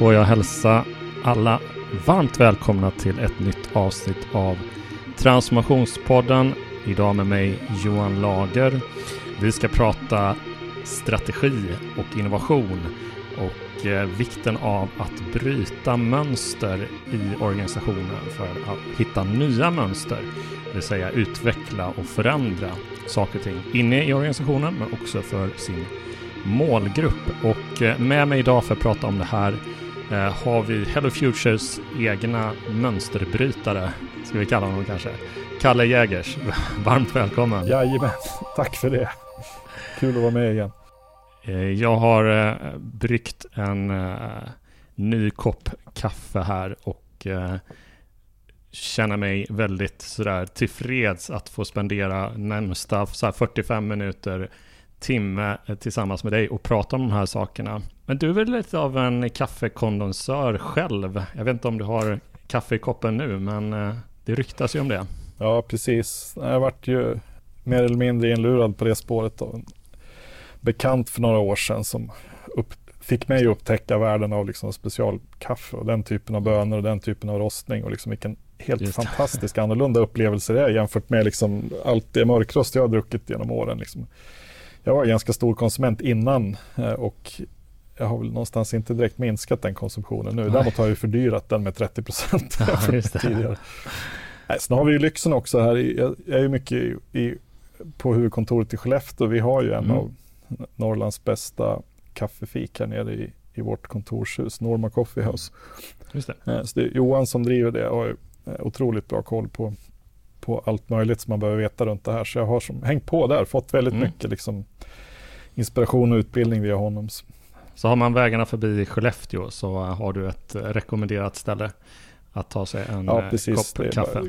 Får jag hälsa alla varmt välkomna till ett nytt avsnitt av Transformationspodden. Idag med mig Johan Lager. Vi ska prata strategi och innovation och eh, vikten av att bryta mönster i organisationen för att hitta nya mönster. Det vill säga utveckla och förändra saker och ting inne i organisationen men också för sin målgrupp. Och eh, med mig idag för att prata om det här har vi Hello Futures egna mönsterbrytare, ska vi kalla honom kanske. Kalle Jägers, varmt välkommen. Jajamän, tack för det. Kul att vara med igen. Eh, jag har bryggt en ny kopp kaffe här och känner mig väldigt sådär tillfreds att få spendera närmsta så 45 minuter timme tillsammans med dig och prata om de här sakerna. Men du är väl lite av en kaffekondensör själv? Jag vet inte om du har kaffe i koppen nu, men eh, det ryktas ju om det. Ja, precis. Jag varit ju mer eller mindre inlurad på det spåret av en bekant för några år sedan som upp, fick mig att upptäcka världen av liksom specialkaffe och den typen av bönor och den typen av rostning och liksom vilken helt Just. fantastisk annorlunda upplevelse det är jämfört med liksom allt det mörkrost jag har druckit genom åren. Liksom jag var ganska stor konsument innan eh, och jag har väl någonstans inte direkt minskat den konsumtionen nu. Nej. Däremot har jag ju fördyrat den med 30 procent ja, tidigare. sen har vi ju lyxen också här. Jag är ju mycket i, i, på huvudkontoret i Skellefteå. Vi har ju en mm. av Norrlands bästa kaffefik här nere i, i vårt kontorshus, Norma Coffee House. Just det. Eh, så det Johan som driver det har eh, otroligt bra koll på på allt möjligt som man behöver veta runt det här. Så jag har som, hängt på där, fått väldigt mm. mycket liksom, inspiration och utbildning via honom. Så har man vägarna förbi Skellefteå så har du ett rekommenderat ställe att ta sig en ja, eh, kopp kaffe.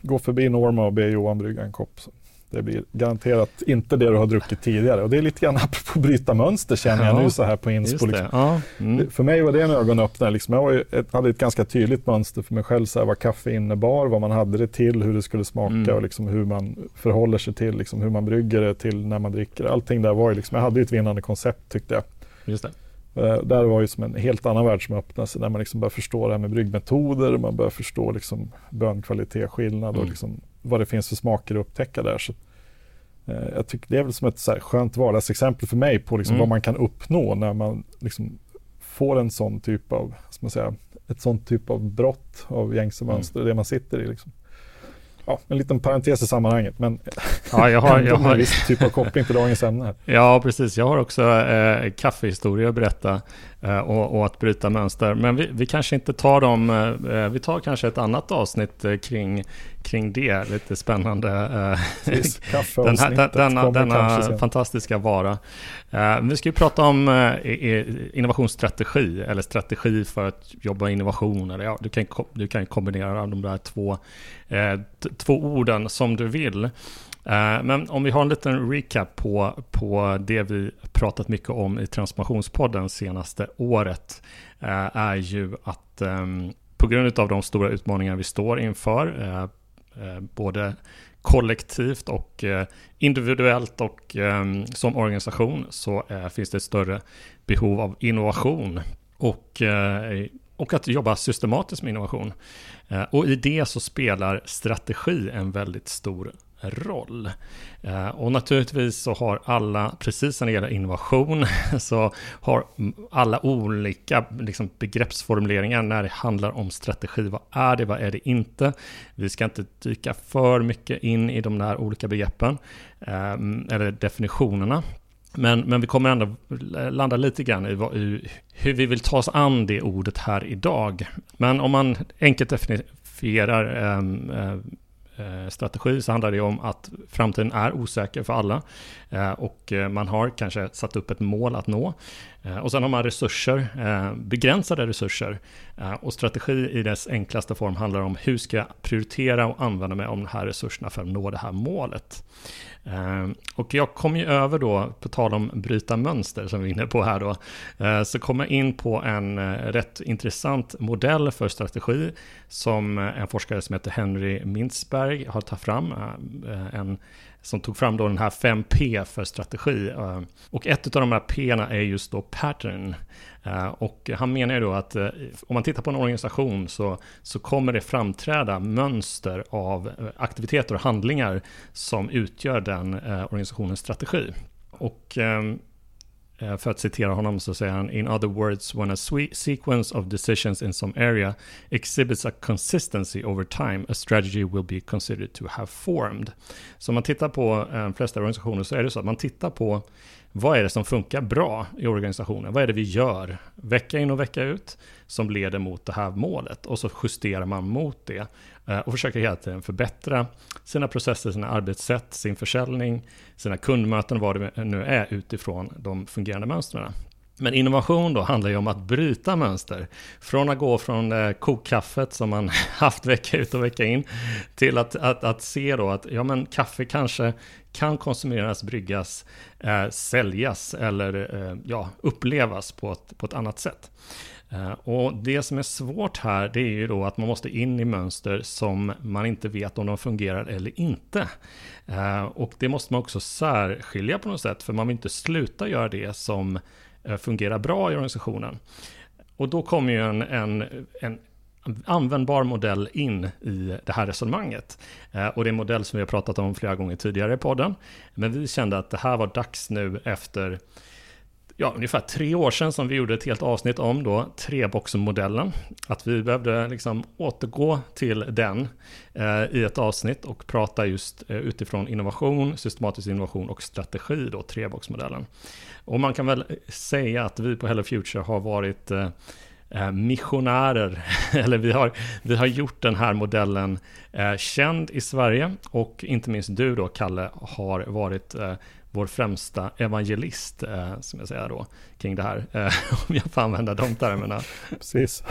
Gå förbi Norma och be Johan brygga en kopp. Så. Det blir garanterat inte det du har druckit tidigare. Och det är lite grann apropå bryta mönster känner jag ja, nu så här på inspo. Liksom. Ja, mm. För mig var det en ögonöppnare. Liksom. Jag ett, hade ett ganska tydligt mönster för mig själv. Så här, vad kaffe innebar, vad man hade det till, hur det skulle smaka mm. och liksom hur man förhåller sig till, liksom, hur man brygger det till när man dricker Allting där var ju liksom, jag hade ett vinnande koncept tyckte jag. Just det. Uh, där var ju som en helt annan värld som öppnade sig, där man liksom började förstå det här med bryggmetoder, man börjar förstå liksom bönkvalitet, skillnad mm. och liksom vad det finns för smaker att upptäcka där. Så, eh, jag tycker det är väl som ett så här skönt vardagsexempel för mig på liksom mm. vad man kan uppnå när man liksom får en sån typ av, ska man säga, ett sånt typ av brott av gängse mm. mönster, mm. det man sitter i. Liksom. Ja, en liten parentes i sammanhanget, men ja, jag har, jag har en viss typ av koppling till dagens ämne. Ja, precis. Jag har också eh, kaffehistoria att berätta och, och, att bryta mönster. Men vi, vi kanske inte tar dem, eh, vi tar kanske ett annat avsnitt eh, kring kring det. Lite spännande. Eh, den här, denna denna fantastiska vara. Eh, vi ska ju prata om eh, innovationsstrategi eller strategi för att jobba innovation. Eller ja, du, kan, du kan kombinera de där två, två orden som du vill. Eh, men om vi har en liten recap på, på det vi pratat mycket om i Transformationspodden senaste året eh, är ju att ehm, på grund av de stora utmaningar vi står inför eh, både kollektivt och individuellt och ehm, som organisation så finns det ett större behov av innovation och, och att jobba systematiskt med innovation. Och i det så spelar strategi en väldigt stor roll. Eh, och naturligtvis så har alla, precis när det gäller innovation, så har alla olika liksom, begreppsformuleringar när det handlar om strategi. Vad är det, vad är det inte? Vi ska inte dyka för mycket in i de där olika begreppen, ehm, eller definitionerna. Men, men vi kommer ändå landa lite grann i, vad, i hur vi vill ta oss an det ordet här idag. Men om man enkelt definierar ehm, eh, Eh, strategi så handlar det om att framtiden är osäker för alla eh, och eh, man har kanske satt upp ett mål att nå. Och sen har man resurser, begränsade resurser. Och strategi i dess enklaste form handlar om hur ska jag prioritera och använda mig av de här resurserna för att nå det här målet. Ehm, och jag kom ju över då, på tal om bryta mönster som vi är inne på här då, eh, så kom jag in på en eh, rätt intressant modell för strategi som eh, en forskare som heter Henry Mintzberg har tagit fram. En som tog fram då den här 5P för strategi. Ehm, och ett av de här P är just då pattern. Eh, och han menar ju då att eh, om man tittar på en organisation så, så kommer det framträda mönster av eh, aktiviteter och handlingar som utgör den organisationens strategi. Och ehm, för att citera honom så säger han In other words, when a sequence of decisions in some area exhibits a consistency over time, a strategy will be considered to have formed. Så om man tittar på de flesta organisationer så är det så att man tittar på vad är det som funkar bra i organisationen? Vad är det vi gör vecka in och vecka ut som leder mot det här målet? Och så justerar man mot det eh, och försöker hela tiden förbättra sina processer, sina arbetssätt, sin försäljning, sina kundmöten, vad det nu är utifrån de fungerande mönstren. Men innovation då handlar ju om att bryta mönster. Från att gå från eh, kokkaffet som man haft vecka ut och vecka in till att, att, att se då att ja, men kaffe kanske kan konsumeras, bryggas, eh, säljas eller eh, ja, upplevas på ett, på ett annat sätt. Eh, och det som är svårt här det är ju då att man måste in i mönster som man inte vet om de fungerar eller inte. Eh, och det måste man också särskilja på något sätt för man vill inte sluta göra det som Eh, fungerar bra i organisationen. Och då kommer ju en, en, en användbar modell in i det här resonemanget. Eh, och det är en modell som vi har pratat om flera gånger tidigare i podden. Men vi kände att det här var dags nu efter ja, ungefär tre år sedan som vi gjorde ett helt avsnitt om då treboxmodellen. Att vi behövde liksom återgå till den eh, i ett avsnitt och prata just eh, utifrån innovation, systematisk innovation och strategi då, treboxmodellen. Och man kan väl säga att vi på Hello Future har varit eh, eh, missionärer, eller vi har, vi har gjort den här modellen eh, känd i Sverige. Och inte minst du då, Kalle, har varit eh, vår främsta evangelist, eh, som jag säger då, kring det här, eh, om jag får använda de termerna. Precis.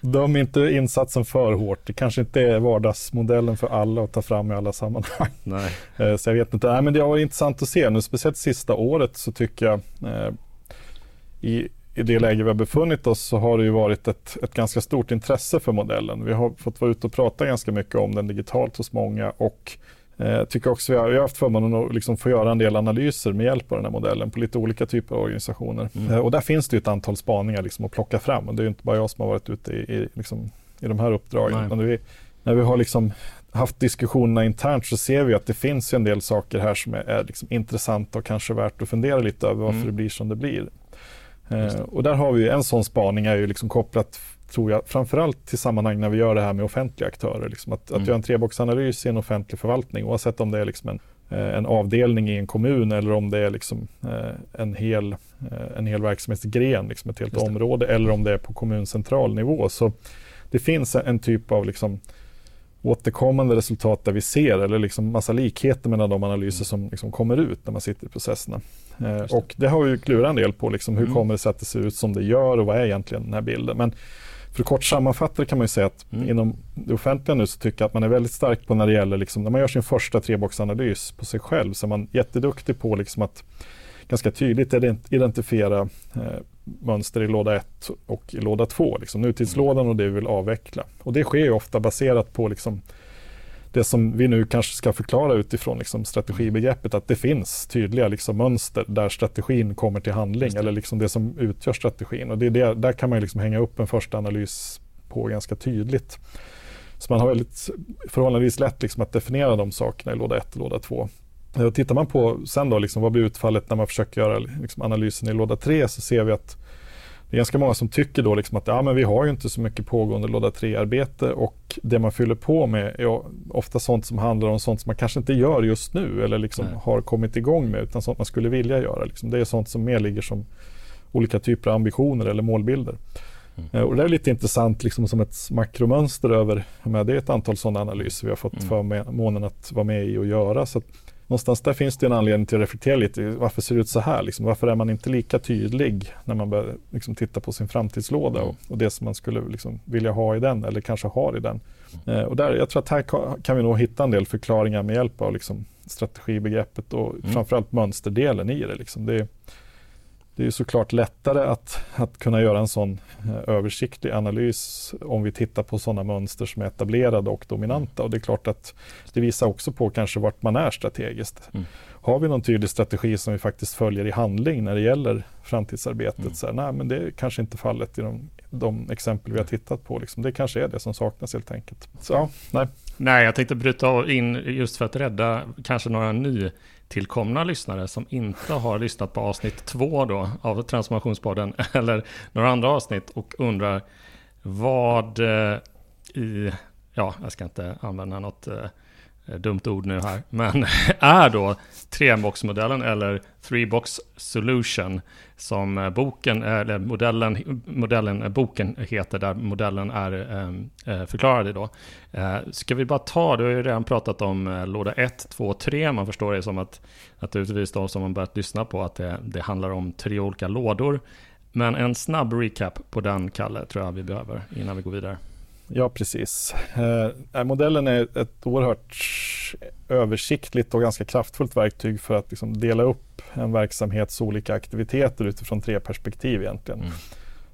Döm inte insatsen för hårt. Det kanske inte är vardagsmodellen för alla att ta fram i alla sammanhang. Nej. Eh, så jag vet inte. Nej, men det har varit intressant att se nu, speciellt sista året så tycker jag i i det läge vi har befunnit oss så har det ju varit ett, ett ganska stort intresse för modellen. Vi har fått vara ute och prata ganska mycket om den digitalt hos många och eh, tycker också vi har, vi har haft förmånen att liksom få göra en del analyser med hjälp av den här modellen på lite olika typer av organisationer. Mm. Eh, och där finns det ett antal spaningar liksom att plocka fram och det är inte bara jag som har varit ute i, i, liksom, i de här uppdragen. Vi, när vi har liksom haft diskussionerna internt så ser vi att det finns en del saker här som är, är liksom intressanta och kanske värt att fundera lite över varför mm. det blir som det blir. Eh, och där har vi en sån spaning är ju liksom kopplat tror jag, framförallt till sammanhang när vi gör det här med offentliga aktörer. Liksom att, mm. att göra en treboxanalys i en offentlig förvaltning, oavsett om det är liksom en, eh, en avdelning i en kommun eller om det är liksom, eh, en, hel, en hel verksamhetsgren, liksom ett helt område, eller om det är på kommuncentral nivå. Så det finns en typ av liksom, återkommande resultat där vi ser, eller liksom massa likheter mellan de analyser mm. som liksom kommer ut när man sitter i processerna. Eh, och det har vi klurat en del på, liksom, hur mm. kommer det sig att det ser ut som det gör och vad är egentligen den här bilden. Men för att kort sammanfatta kan man ju säga att mm. inom det offentliga nu så tycker jag att man är väldigt stark på när det gäller, liksom, när man gör sin första treboxanalys på sig själv så är man jätteduktig på liksom att ganska tydligt identifiera eh, mönster i låda 1 och i låda 2, liksom, nutidslådan och det vi vill avveckla. Och det sker ju ofta baserat på liksom, det som vi nu kanske ska förklara utifrån liksom strategibegreppet, att det finns tydliga liksom mönster där strategin kommer till handling, eller liksom det som utgör strategin. Och det är det, där kan man liksom hänga upp en första analys på ganska tydligt. Så man har väldigt förhållandevis lätt liksom att definiera de sakerna i låda 1 och låda 2. Och tittar man på sen då, liksom, vad blir utfallet när man försöker göra liksom, analysen i låda 3 så ser vi att det är ganska många som tycker då liksom att ja, men vi har ju inte så mycket pågående låda 3-arbete och det man fyller på med är ofta sånt som handlar om sånt som man kanske inte gör just nu eller liksom har kommit igång med utan sånt man skulle vilja göra. Liksom. Det är sånt som mer ligger som olika typer av ambitioner eller målbilder. Mm. Eh, och det är lite intressant liksom som ett makromönster över, det är ett antal sådana analyser vi har fått mm. förmånen att vara med i och göra. Så någonstans där finns det en anledning till att reflektera lite. Varför ser det ut så här? Liksom? Varför är man inte lika tydlig när man börjar liksom, titta på sin framtidslåda och, och det som man skulle liksom, vilja ha i den eller kanske har i den? Mm. Eh, och där, jag tror att här kan vi nog hitta en del förklaringar med hjälp av liksom, strategibegreppet och mm. framförallt mönsterdelen i det. Liksom. det det är såklart lättare att, att kunna göra en sån eh, översiktlig analys om vi tittar på sådana mönster som är etablerade och dominanta. Och det är klart att det visar också på kanske vart man är strategiskt. Mm. Har vi någon tydlig strategi som vi faktiskt följer i handling när det gäller framtidsarbetet? Mm. Så här, nej, men det är kanske inte fallet i de, de exempel vi har tittat på. Liksom. Det kanske är det som saknas helt enkelt. Så, ja, nej. nej, jag tänkte bryta in just för att rädda kanske några ny nytillkomna lyssnare som inte har lyssnat på avsnitt två då av Transformationspodden eller några andra avsnitt och undrar vad eh, i, ja, jag ska inte använda något Eh, Eh, dumt ord nu här, men är då treboxmodellen eller 3box solution som eh, boken, eller modellen, modellen, eh, boken heter där modellen är ehm, eh, förklarad då. Eh, ska vi bara ta, du har ju redan pratat om eh, låda 1, 2, 3, man förstår det som att naturligtvis de som man börjat lyssna på att det, det handlar om tre olika lådor. Men en snabb recap på den, Kalle, tror jag vi behöver innan vi går vidare. Ja, precis. Eh, modellen är ett oerhört översiktligt och ganska kraftfullt verktyg för att liksom dela upp en verksamhets olika aktiviteter utifrån tre perspektiv egentligen. Mm.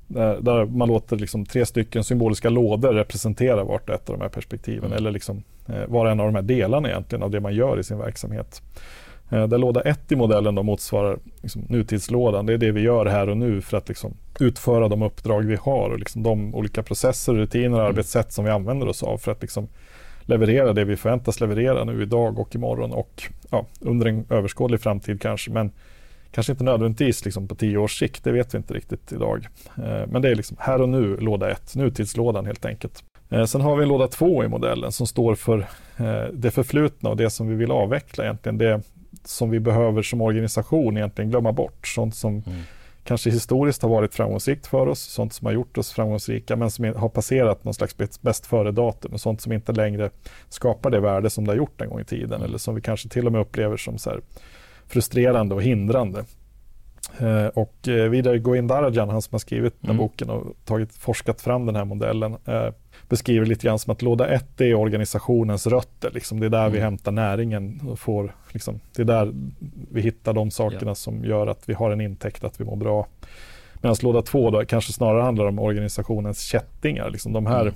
Där, där, man låter liksom tre stycken symboliska lådor representera vart och ett av de här perspektiven mm. eller liksom, eh, vara en av de här delarna egentligen av det man gör i sin verksamhet. Eh, där låda 1 i modellen då motsvarar liksom nutidslådan. Det är det vi gör här och nu för att liksom utföra de uppdrag vi har och liksom de olika processer, rutiner och mm. arbetssätt som vi använder oss av för att liksom leverera det vi förväntas leverera nu idag och imorgon och ja, under en överskådlig framtid kanske. Men kanske inte nödvändigtvis liksom på tio års sikt, det vet vi inte riktigt idag. Eh, men det är liksom här och nu, låda 1, nutidslådan helt enkelt. Eh, sen har vi en låda 2 i modellen som står för det förflutna och det som vi vill avveckla egentligen. Det som vi behöver som organisation egentligen glömma bort. Sånt som mm. kanske historiskt har varit framgångsrikt för oss, sånt som har gjort oss framgångsrika men som har passerat någon slags bäst före-datum. Sånt som inte längre skapar det värde som det har gjort en gång i tiden mm. eller som vi kanske till och med upplever som så frustrerande och hindrande. Eh, och eh, vidare Goin Darajan, han som har skrivit den här mm. boken och tagit, forskat fram den här modellen, eh, beskriver lite grann som att låda ett är organisationens rötter. Liksom. Det är där mm. vi hämtar näringen. Och får, liksom, det är där vi hittar de sakerna yeah. som gör att vi har en intäkt, att vi mår bra. Medan låda två då kanske snarare handlar om organisationens kättingar. Liksom de här mm.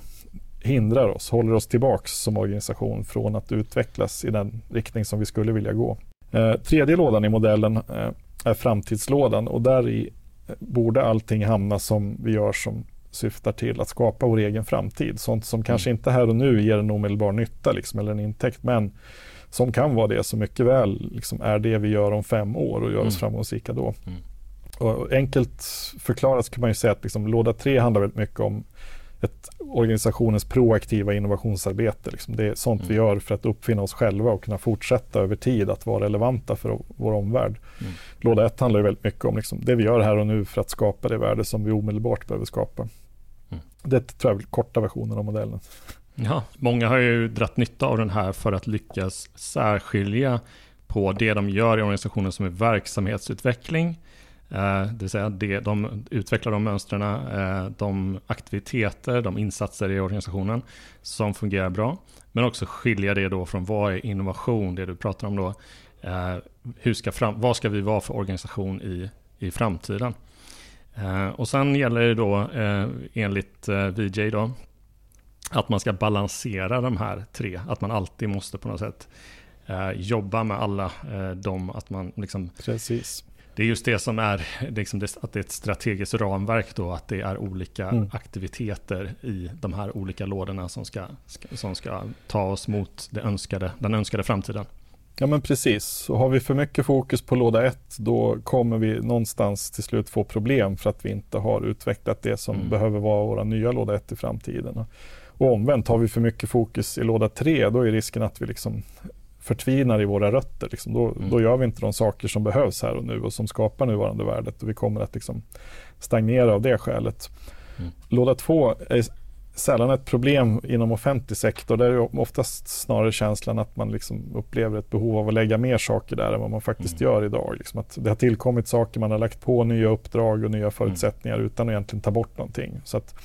hindrar oss, håller oss tillbaks som organisation från att utvecklas i den riktning som vi skulle vilja gå. Eh, tredje lådan i modellen eh, är framtidslådan och där i borde allting hamna som vi gör som syftar till att skapa vår egen framtid. Sånt som mm. kanske inte här och nu ger en omedelbar nytta liksom, eller en intäkt, men som kan vara det som mycket väl liksom, är det vi gör om fem år och gör oss mm. framgångsrika då. Mm. Och enkelt förklarat kan man ju säga att liksom, låda tre handlar väldigt mycket om ett, organisationens proaktiva innovationsarbete. Liksom. Det är sånt mm. vi gör för att uppfinna oss själva och kunna fortsätta över tid att vara relevanta för vår omvärld. Mm. Låda ett handlar ju väldigt mycket om liksom, det vi gör här och nu för att skapa det värde som vi omedelbart behöver skapa. Det tror jag är korta versionen av modellen. Ja, många har ju dratt nytta av den här för att lyckas särskilja på det de gör i organisationen som är verksamhetsutveckling eh, det vill säga det, de utvecklar de mönstren, eh, de aktiviteter, de insatser i organisationen som fungerar bra. Men också skilja det då från vad är innovation, det du pratar om då. Eh, hur ska fram, vad ska vi vara för organisation i, i framtiden? Och sen gäller det då enligt VJ då att man ska balansera de här tre. Att man alltid måste på något sätt jobba med alla de, att man liksom Precis det är just det som är, liksom det, att det är ett strategiskt ramverk då, att det är olika mm. aktiviteter i de här olika lådorna som ska, som ska ta oss mot det önskade, den önskade framtiden. Ja men precis, så har vi för mycket fokus på låda 1 då kommer vi någonstans till slut få problem för att vi inte har utvecklat det som mm. behöver vara våra nya låda 1 i framtiden. Och omvänt, har vi för mycket fokus i låda 3 då är risken att vi liksom förtvinar i våra rötter. Liksom. Då, mm. då gör vi inte de saker som behövs här och nu och som skapar nuvarande värdet och vi kommer att liksom stagnera av det skälet. Mm. Låda två är sällan ett problem inom offentlig sektor. Där är oftast snarare känslan att man liksom upplever ett behov av att lägga mer saker där än vad man faktiskt mm. gör idag. Liksom att det har tillkommit saker, man har lagt på nya uppdrag och nya förutsättningar mm. utan att egentligen ta bort någonting. Så att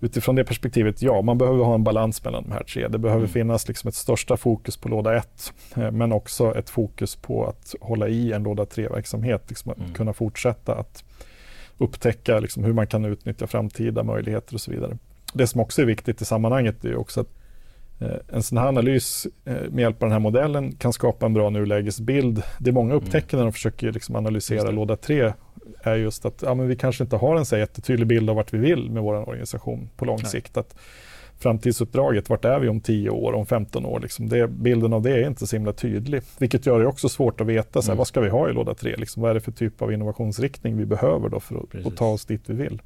utifrån det perspektivet, ja, man behöver ha en balans mellan de här tre. Det behöver mm. finnas liksom ett största fokus på låda 1, eh, men också ett fokus på att hålla i en låda 3-verksamhet, liksom att mm. kunna fortsätta att upptäcka liksom hur man kan utnyttja framtida möjligheter och så vidare. Det som också är viktigt i sammanhanget är också att eh, en sån här analys eh, med hjälp av den här modellen kan skapa en bra nulägesbild. Det många mm. upptäcker när de försöker liksom analysera låda 3 är just att ja, men vi kanske inte har en så jättetydlig bild av vart vi vill med vår organisation på lång Nej. sikt. Att framtidsuppdraget, vart är vi om 10 år, om 15 år? Liksom det, bilden av det är inte så himla tydlig. Vilket gör det också svårt att veta, så här, mm. vad ska vi ha i låda 3? Liksom, vad är det för typ av innovationsriktning vi behöver då för att, att ta oss dit vi vill?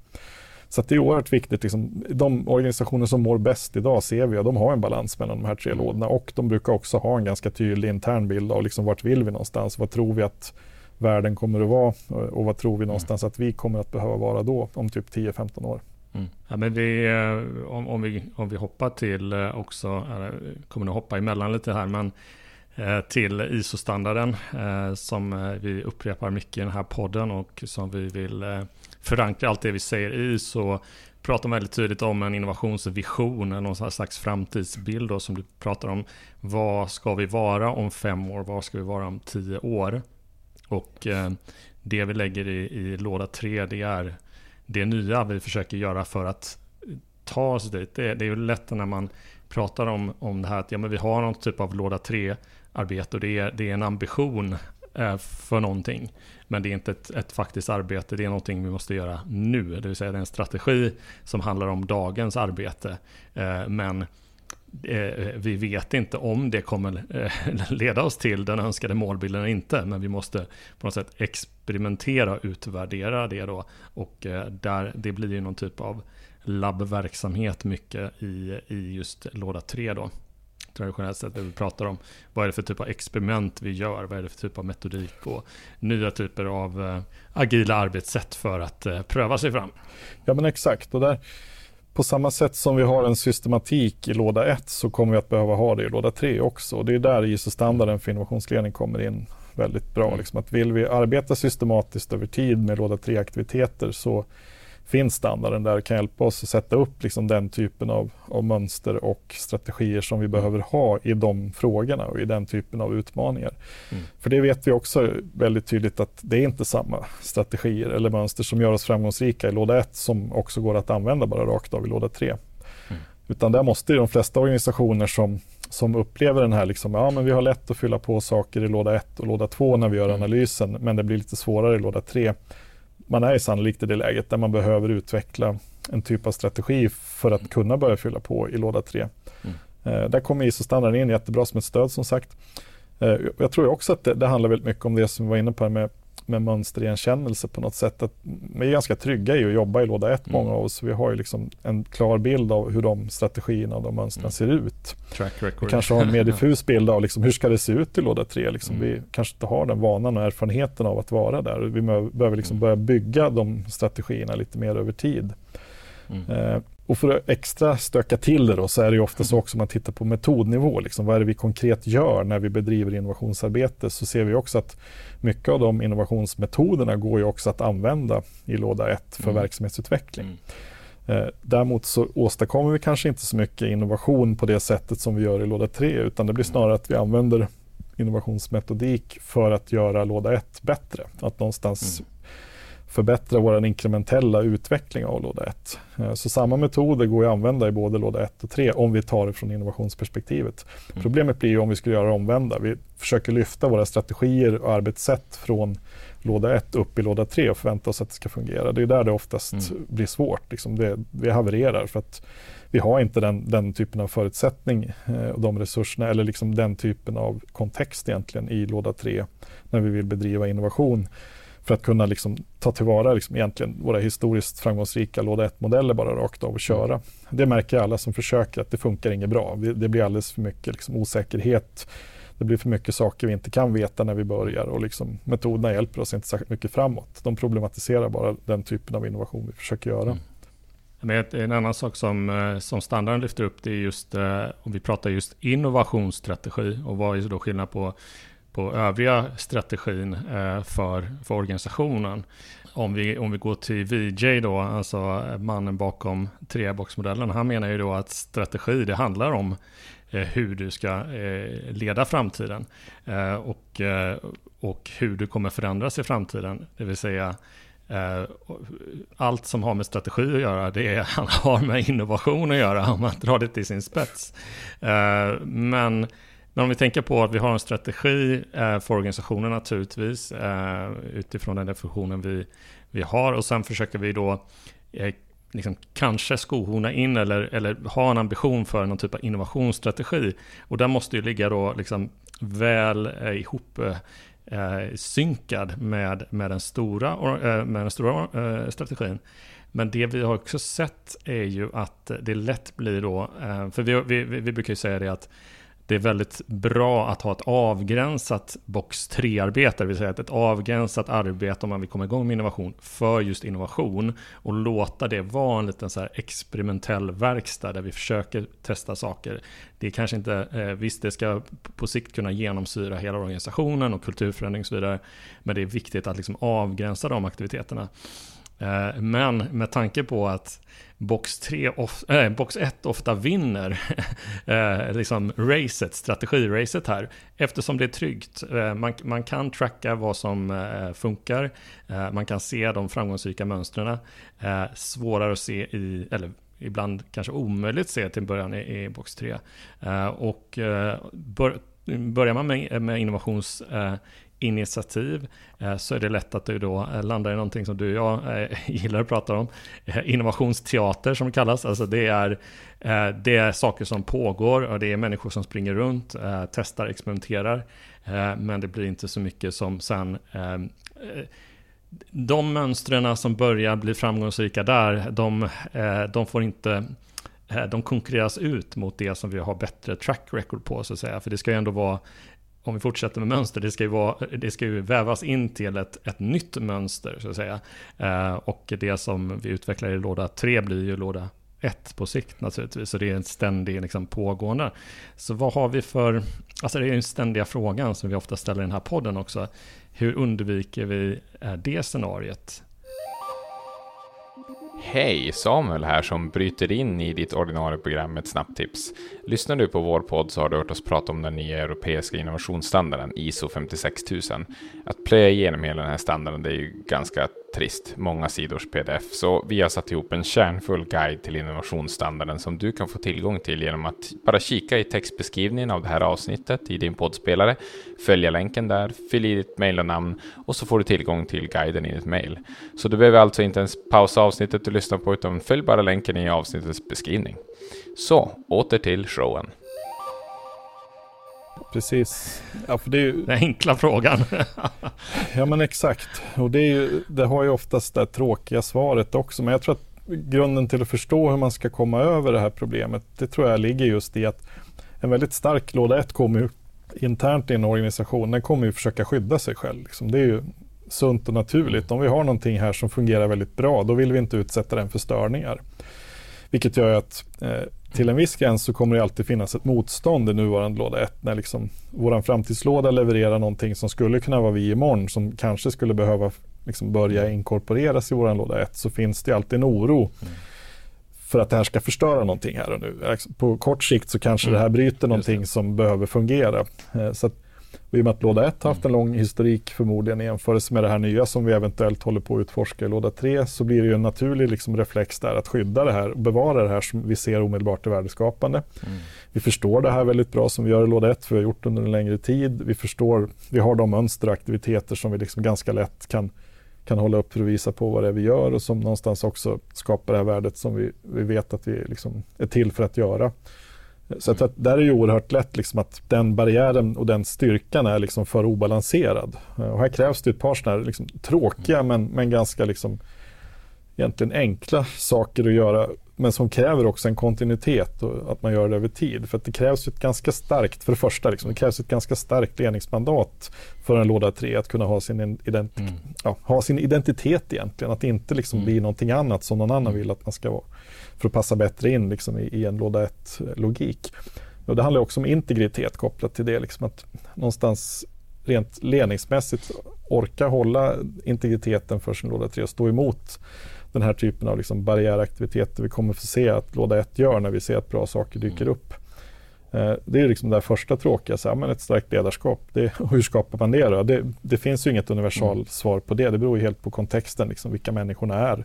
Så det är oerhört viktigt. Liksom, de organisationer som mår bäst idag ser vi, och de har en balans mellan de här tre mm. lådorna och de brukar också ha en ganska tydlig intern bild av liksom, vart vill vi någonstans? Vad tror vi att världen kommer att vara och vad tror vi någonstans att vi kommer att behöva vara då om typ 10-15 år. Mm. Ja, men vi, eh, om, om, vi, om vi hoppar till eh, också, kommer nog hoppa emellan lite här, men eh, till ISO-standarden som vi upprepar mycket i den här podden och som vi vill förankra allt det vi säger i så pratar man väldigt tydligt om en innovationsvision, någon slags framtidsbild då, som du pratar om. Vad ska vi vara om fem år? Vad ska vi vara om tio år? Och eh, det vi lägger i, i låda 3 det är det nya vi försöker göra för att ta oss dit. Det, det är ju lätt när man pratar om, om det här att ja, men vi har någon typ av låda 3-arbete och det är, det är en ambition Eh, för någonting. Men det är inte ett, ett faktiskt arbete, det är någonting vi måste göra nu. Det vill säga det är en strategi som handlar om dagens arbete. Eh, men eh, vi vet inte om det kommer leda oss till den önskade målbilden eller inte, men vi måste på något sätt experimentera och utvärdera det då. Och där, det blir ju någon typ av labbverksamhet mycket i, i just låda 3 då. Traditionellt sett, där vi pratar om vad är det för typ av experiment vi gör, vad är det för typ av metodik och nya typer av agila arbetssätt för att pröva sig fram. Ja men exakt, och där på samma sätt som vi har en systematik i låda 1 så kommer vi att behöva ha det i låda 3 också. Och det är där ISO-standarden för innovationsledning kommer in väldigt bra. Mm. Liksom att vill vi arbeta systematiskt över tid med låda 3-aktiviteter så finns standarden där och kan hjälpa oss att sätta upp liksom den typen av, av mönster och strategier som vi mm. behöver ha i de frågorna och i den typen av utmaningar. Mm. För det vet vi också väldigt tydligt att det är inte samma strategier eller mönster som gör oss framgångsrika i låda 1 som också går att använda bara rakt av i låda 3. Mm. Utan där måste de flesta organisationer som, som upplever den här, liksom, ja men vi har lätt att fylla på saker i låda 1 och låda 2 när vi gör mm. analysen, men det blir lite svårare i låda 3 man är sannolikt i det läget där man behöver utveckla en typ av strategi för att kunna börja fylla på i låda 3. Mm. Eh, där kommer ISO-standarden in jättebra som ett stöd som sagt. Eh, jag tror också att det, det, handlar väldigt mycket om det som vi var inne på med med mönsterigenkännelse på något sätt. Att vi är ganska trygga i att jobba i låda 1, mm. många av oss. Vi har ju liksom en klar bild av hur de strategierna och de mönstren mm. ser ut. Vi kanske har en mer diffus bild av liksom, hur ska det se ut i låda 3. Liksom. Mm. Vi kanske inte har den vanan och erfarenheten av att vara där. Vi behöver liksom mm. börja bygga de strategierna lite mer över tid. Mm. Eh, och för att extra stöka till det då, så är det ju ofta så också man tittar på metodnivå, liksom, vad är det vi konkret gör när vi bedriver innovationsarbete, så ser vi också att mycket av de innovationsmetoderna går ju också att använda i låda 1 för mm. verksamhetsutveckling. Mm. Eh, däremot så åstadkommer vi kanske inte så mycket innovation på det sättet som vi gör i låda 3, utan det blir snarare att vi använder innovationsmetodik för att göra låda 1 bättre. Att någonstans mm förbättra vår inkrementella utveckling av låda 1. Eh, så samma metoder går att använda i både låda 1 och 3 om vi tar det från innovationsperspektivet. Mm. Problemet blir om vi skulle göra det omvända. Vi försöker lyfta våra strategier och arbetssätt från låda 1 upp i låda 3 och förvänta oss att det ska fungera. Det är där det oftast mm. blir svårt. Liksom det, vi havererar för att vi har inte den, den typen av förutsättning eh, och de resurserna eller liksom den typen av kontext egentligen i låda 3 när vi vill bedriva innovation för att kunna liksom ta tillvara liksom egentligen våra historiskt framgångsrika låda 1-modeller bara rakt av och köra. Det märker alla som försöker att det funkar inget bra. Det blir alldeles för mycket liksom osäkerhet. Det blir för mycket saker vi inte kan veta när vi börjar och liksom metoderna hjälper oss inte särskilt mycket framåt. De problematiserar bara den typen av innovation vi försöker göra. Mm. Men en annan sak som, eh, som standarden lyfter upp det är just eh, om vi pratar just innovationsstrategi och vad är då skillnad på på övriga strategin eh, för, för organisationen. Om vi, om vi går till VJ då, alltså mannen bakom treboxmodellen, han menar ju då att strategi, det handlar om eh, hur du ska eh, leda framtiden och, och hur du kommer förändras i framtiden. Det vill säga allt som har med strategi att göra, det är, har med innovation att göra om man drar det till sin spets. Men men om vi tänker på att vi har en strategi eh, för organisationen naturligtvis eh, utifrån den definitionen vi, vi har och sen försöker vi då eh, liksom, kanske skohorna in eller, eller ha en ambition för någon typ av innovationsstrategi. Och den måste ju ligga då liksom väl eh, ihop eh, synkad med, med den stora, eh, med den stora eh, strategin. Men det vi har också sett är ju att det lätt blir då, för vi, vi, vi brukar ju säga det att det är väldigt bra att ha ett avgränsat box 3-arbete, det vill säga ett avgränsat arbete om man vill komma igång med innovation för just innovation och låta det vara en liten så här experimentell verkstad där vi försöker testa saker. Det är kanske inte, eh, visst det ska på sikt kunna genomsyra hela organisationen och kulturförändring och så vidare, men det är viktigt att liksom avgränsa de aktiviteterna. Eh, men med tanke på att box, 3 of, äh, box 1 ofta vinner eh, liksom racet, strategiracet här. Eftersom det är tryggt. Eh, man, man kan tracka vad som eh, funkar. Eh, man kan se de framgångsrika mönstren. Eh, svårare att se i, eller ibland kanske omöjligt att se till början i, i box 3. och bör, börjar man med, med innovations initiativ eh, så är det lätt att du då eh, landar i någonting som du och jag eh, gillar att prata om. Innovationsteater som det kallas. Alltså det är, det är saker som pågår och det är människor som springer runt, testar, experimenterar. Men det blir inte så mycket som sen de mönstren som börjar bli framgångsrika där, de, de får inte de konkurreras ut mot det som vi har bättre track record på så att säga. För det ska ju ändå vara om vi fortsätter med mönster, det ska ju, vara, det ska ju vävas in till ett, ett nytt mönster så att säga. Eh, och det som vi utvecklar i låda 3 blir ju låda 1 på sikt naturligtvis. Så det är en ständig liksom, pågående. Så vad har vi för, alltså det är den ständiga frågan som vi ofta ställer i den här podden också. Hur undviker vi eh, det scenariet? Hej, Samuel här som bryter in i ditt ordinarie program med ett snabbt tips. Lyssnar du på vår podd så har du hört oss prata om den nya europeiska innovationsstandarden ISO 56000. Att plöja igenom hela den här standarden det är ju ganska trist, många sidors pdf, så vi har satt ihop en kärnfull guide till innovationsstandarden som du kan få tillgång till genom att bara kika i textbeskrivningen av det här avsnittet i din poddspelare, följa länken där, fyll i ditt mejl och namn och så får du tillgång till guiden i ditt mejl. Så du behöver alltså inte ens pausa avsnittet du lyssnar på utan följ bara länken i avsnittets beskrivning. Så, åter till showen. Precis. Ja, för det är ju... Den enkla frågan. ja, men exakt. Och det, är ju, det har ju oftast det tråkiga svaret också. Men jag tror att grunden till att förstå hur man ska komma över det här problemet, det tror jag ligger just i att en väldigt stark låda 1 kommer ju internt i en organisation, den kommer ju försöka skydda sig själv. Liksom. Det är ju sunt och naturligt. Om vi har någonting här som fungerar väldigt bra, då vill vi inte utsätta den för störningar. Vilket gör att eh, till en viss gräns så kommer det alltid finnas ett motstånd i nuvarande låda 1. När liksom vår framtidslåda levererar någonting som skulle kunna vara vi imorgon som kanske skulle behöva liksom börja inkorporeras i vår låda 1 så finns det alltid en oro mm. för att det här ska förstöra någonting här och nu. På kort sikt så kanske mm. det här bryter någonting som behöver fungera. Eh, så och I och med att låda 1 har haft en lång historik förmodligen i jämförelse med det här nya som vi eventuellt håller på att utforska i låda 3 så blir det ju en naturlig liksom reflex där att skydda det här och bevara det här som vi ser omedelbart är värdeskapande. Mm. Vi förstår det här väldigt bra som vi gör i låda 1 för vi har gjort det under en längre tid. Vi förstår, vi har de mönster och aktiviteter som vi liksom ganska lätt kan kan hålla upp för att visa på vad det är vi gör och som någonstans också skapar det här värdet som vi, vi vet att vi liksom är till för att göra. Så att, att där är det oerhört lätt liksom att den barriären och den styrkan är liksom för obalanserad. Och här krävs det ett par sådana här liksom tråkiga men, men ganska liksom egentligen enkla saker att göra men som kräver också en kontinuitet och att man gör det över tid. För det krävs ett ganska starkt, för det första, liksom, det krävs ett ganska starkt ledningsmandat för en låda 3 att kunna ha sin, ident mm. ja, ha sin identitet egentligen. Att inte liksom mm. bli någonting annat som någon annan mm. vill att man ska vara för att passa bättre in liksom, i, i en låda 1-logik. Och det handlar också om integritet kopplat till det. Liksom att någonstans rent ledningsmässigt orka hålla integriteten för sin låda 3 och stå emot den här typen av liksom barriäraktiviteter vi kommer få se att låda 1 gör när vi ser att bra saker dyker mm. upp. Eh, det är liksom det första tråkiga, så här, men ett starkt ledarskap. Det, hur skapar man det? Det, det finns ju inget universalsvar mm. på det. Det beror helt på kontexten, liksom, vilka människorna är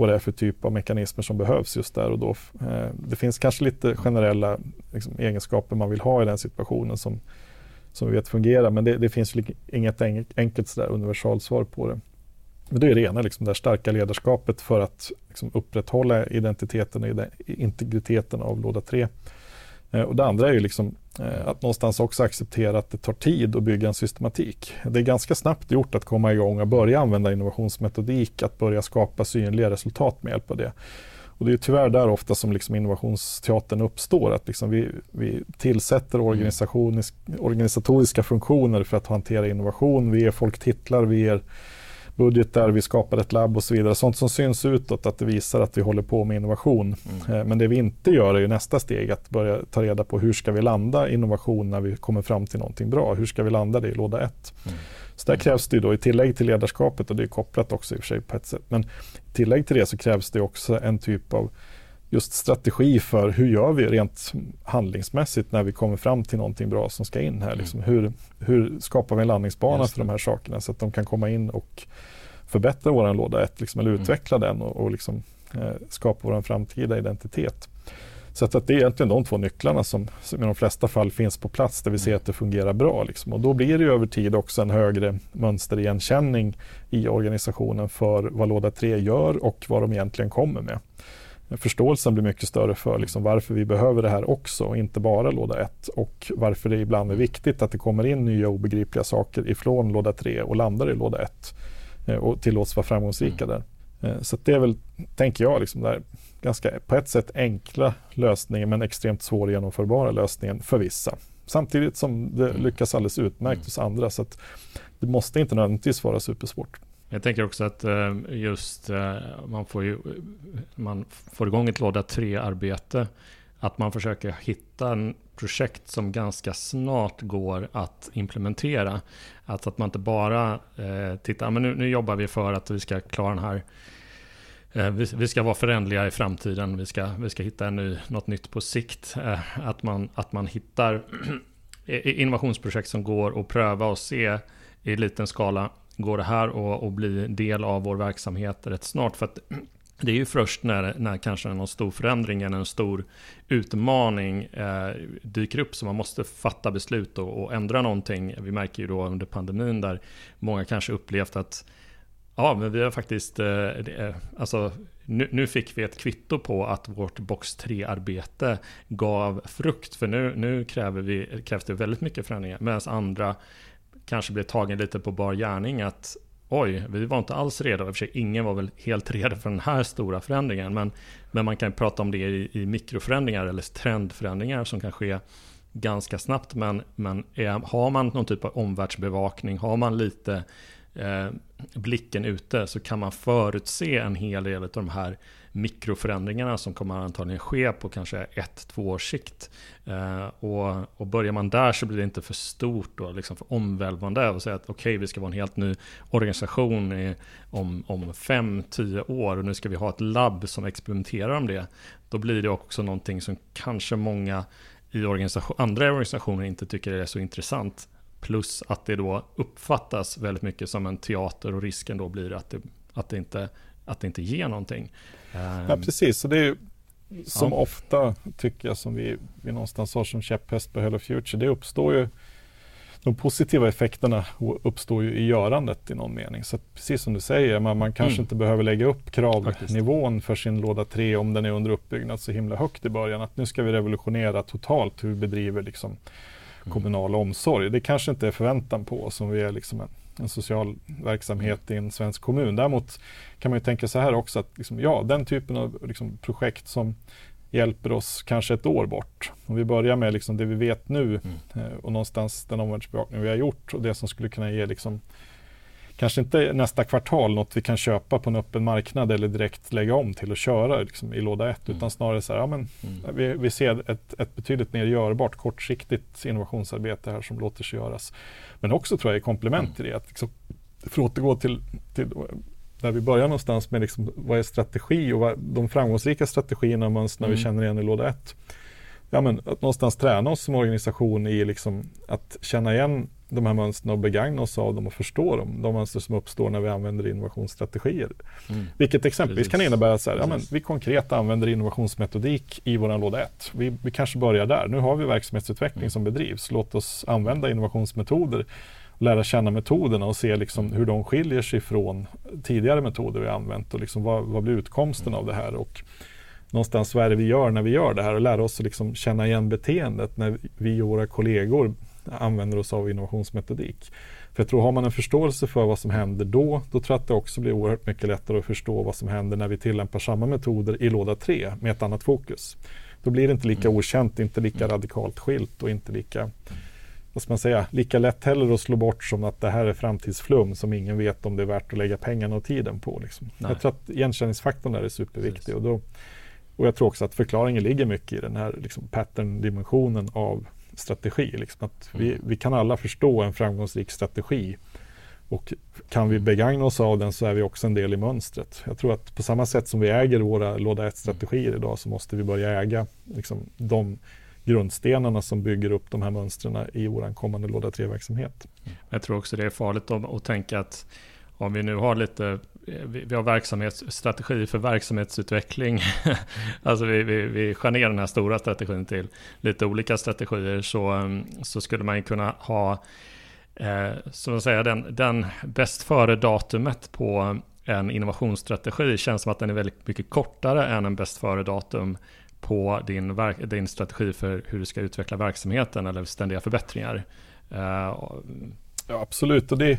vad det är för typ av mekanismer som behövs just där och då. Eh, det finns kanske lite generella liksom, egenskaper man vill ha i den situationen som, som vi vet fungerar, men det, det finns inget enkelt sådär universalsvar på det. Men det är rena liksom, det starka ledarskapet för att liksom, upprätthålla identiteten och integriteten av låda 3. Eh, och det andra är ju liksom, att någonstans också acceptera att det tar tid att bygga en systematik. Det är ganska snabbt gjort att komma igång och börja använda innovationsmetodik, att börja skapa synliga resultat med hjälp av det. Och det är tyvärr där ofta som liksom innovationsteatern uppstår, att liksom vi, vi tillsätter mm. organisatoriska funktioner för att hantera innovation, vi ger folk titlar, vi ger budgetar, vi skapar ett labb och så vidare. Sånt som syns utåt, att det visar att vi håller på med innovation. Mm. Eh, men det vi inte gör är ju nästa steg, att börja ta reda på hur ska vi landa innovation när vi kommer fram till någonting bra? Hur ska vi landa det i låda ett? Mm. Så där krävs det då i tillägg till ledarskapet och det är kopplat också i och för sig på ett sätt. Men i tillägg till det så krävs det också en typ av just strategi för hur gör vi rent handlingsmässigt när vi kommer fram till någonting bra som ska in här. Liksom. Mm. Hur, hur skapar vi en landningsbana för de här sakerna så att de kan komma in och förbättra vår låda 1 liksom, eller mm. utveckla mm. den och, och liksom, eh, skapa vår framtida identitet. Så att, att, det är egentligen de två nycklarna som, som, i de flesta fall finns på plats där vi ser mm. att det fungerar bra. Liksom. Och då blir det över tid också en högre mönsterigenkänning i organisationen för vad låda 3 gör och vad de egentligen kommer med förståelsen blir mycket större för liksom varför vi behöver det här också och inte bara låda 1 och varför det ibland är viktigt att det kommer in nya obegripliga saker ifrån låda 3 och landar i låda 1 eh, och tillåts vara framgångsrika mm. där. Eh, så det är väl, tänker jag, liksom där, ganska på ett sätt enkla lösningen men extremt svårgenomförbara lösningen för vissa. Samtidigt som det mm. lyckas alldeles utmärkt mm. hos andra. Så det måste inte nödvändigtvis vara supersvårt. Jag tänker också att eh, just eh, man får ju, man får igång ett låda 3-arbete. Att man försöker hitta en projekt som ganska snart går att implementera. Alltså att man inte bara eh, tittar, men nu, nu jobbar vi för att vi ska klara den här eh, vi, vi, ska vara förändliga i framtiden, vi ska, vi ska hitta en ny, något nytt på sikt. Att man, att man hittar innovationsprojekt som går att pröva och se i liten skala går det här att bli del av vår verksamhet rätt snart. För att det är ju först när, när kanske någon stor förändring eller en stor utmaning eh, dyker upp som man måste fatta beslut och, och, ändra någonting. Vi märker ju då under pandemin där många kanske upplevt att ja, men vi har faktiskt, eh, det, eh, alltså, nu, nu, fick vi ett kvitto på att vårt box 3-arbete gav frukt. För nu, nu kräver vi, krävs det väldigt mycket förändringar. Medan andra kanske blev tagen lite på bar gärning att oj, vi var inte alls redo. I och för sig, ingen var väl helt redo för den här stora förändringen. Men, men man kan prata om det i, i mikroförändringar eller trendförändringar som kan ske ganska snabbt. Men, men är, har man någon typ av omvärldsbevakning, har man lite eh, blicken ute så kan man förutse en hel del av de här mikroförändringarna som kommer antagligen ske på kanske ett, två års sikt. Eh, och, och börjar man där så blir det inte för stort och liksom för omvälvande och säga att okej, okay, vi ska vara en helt ny organisation i, om, om fem, tio år och nu ska vi ha ett labb som experimenterar om det. Då blir det också någonting som kanske många i organisation, andra organisationer inte tycker är så intressant. Plus att det då uppfattas väldigt mycket som en teater och risken då blir att det, att det, inte, att det inte ger någonting. Ja, precis. Så det är som ja. ofta tycker jag som vi, vi någonstans har som käpphäst på Hello Future. Det uppstår ju de positiva effekterna uppstår ju i görandet i någon mening. Så precis som du säger, man, man kanske mm. inte behöver lägga upp kravnivån för sin låda 3 om den är under uppbyggnad så himla högt i början. Att nu ska vi revolutionera totalt hur vi bedriver liksom, mm. kommunal omsorg. Det kanske inte är förväntan på oss om vi är liksom en en social verksamhet i en svensk kommun. Däremot kan man ju tänka så här också att liksom, ja, den typen av liksom, projekt som hjälper oss kanske ett år bort. Om vi börjar med liksom det vi vet nu mm. eh, och någonstans den omvärldsbevakning vi har gjort och det som skulle kunna ge liksom kanske inte nästa kvartal något vi kan köpa på en öppen marknad eller direkt lägga om till att köra liksom, i låda 1 mm. utan snarare så här, ja, men, mm. vi, vi ser ett, ett betydligt mer görbart kortsiktigt innovationsarbete här som låter sig göras. Men också tror jag i komplement mm. till det, att liksom, för att återgå till, till där vi börjar någonstans med liksom, vad är strategi och vad, de framgångsrika strategierna man, när mm. vi känner igen i låda 1. Ja, men att någonstans träna oss som organisation i liksom, att känna igen de här mönstren och begagna oss av dem och förstå dem. De mönster som uppstår när vi använder innovationsstrategier. Mm. Vilket exempelvis Precis. kan innebära att ja, vi konkret använder innovationsmetodik i vår låda 1. Vi, vi kanske börjar där. Nu har vi verksamhetsutveckling mm. som bedrivs. Låt oss använda innovationsmetoder lära känna metoderna och se liksom hur de skiljer sig från tidigare metoder vi använt och liksom vad, vad blir utkomsten av det här. Och någonstans vad är det vi gör när vi gör det här och lära oss att liksom känna igen beteendet när vi och våra kollegor använder oss av innovationsmetodik. För jag tror har man en förståelse för vad som händer då, då tror jag att det också blir oerhört mycket lättare att förstå vad som händer när vi tillämpar samma metoder i låda 3 med ett annat fokus. Då blir det inte lika mm. okänt, inte lika mm. radikalt skilt och inte lika vad ska man säga, lika lätt heller att slå bort som att det här är framtidsflum som ingen vet om det är värt att lägga pengarna och tiden på. Liksom. Jag tror att igenkänningsfaktorn där är superviktig. Och, då, och jag tror också att förklaringen ligger mycket i den här liksom, pattern-dimensionen av strategi. Liksom att vi, mm. vi kan alla förstå en framgångsrik strategi och kan vi begagna oss av den så är vi också en del i mönstret. Jag tror att på samma sätt som vi äger våra låda 1-strategier idag så måste vi börja äga liksom, de grundstenarna som bygger upp de här mönstren i vår kommande låda 3-verksamhet. Jag tror också det är farligt att, att tänka att om vi nu har lite Eh, vi har verksamhetsstrategi för verksamhetsutveckling. alltså vi, vi, vi skär ner den här stora strategin till lite olika strategier så, mm, så skulle man kunna ha eh, som att säga, den, den bäst före datumet på en innovationsstrategi känns som att den är väldigt mycket kortare än en bäst före datum på din, din strategi för hur du ska utveckla verksamheten eller ständiga förbättringar. Eh, mm. ja, absolut. Och det,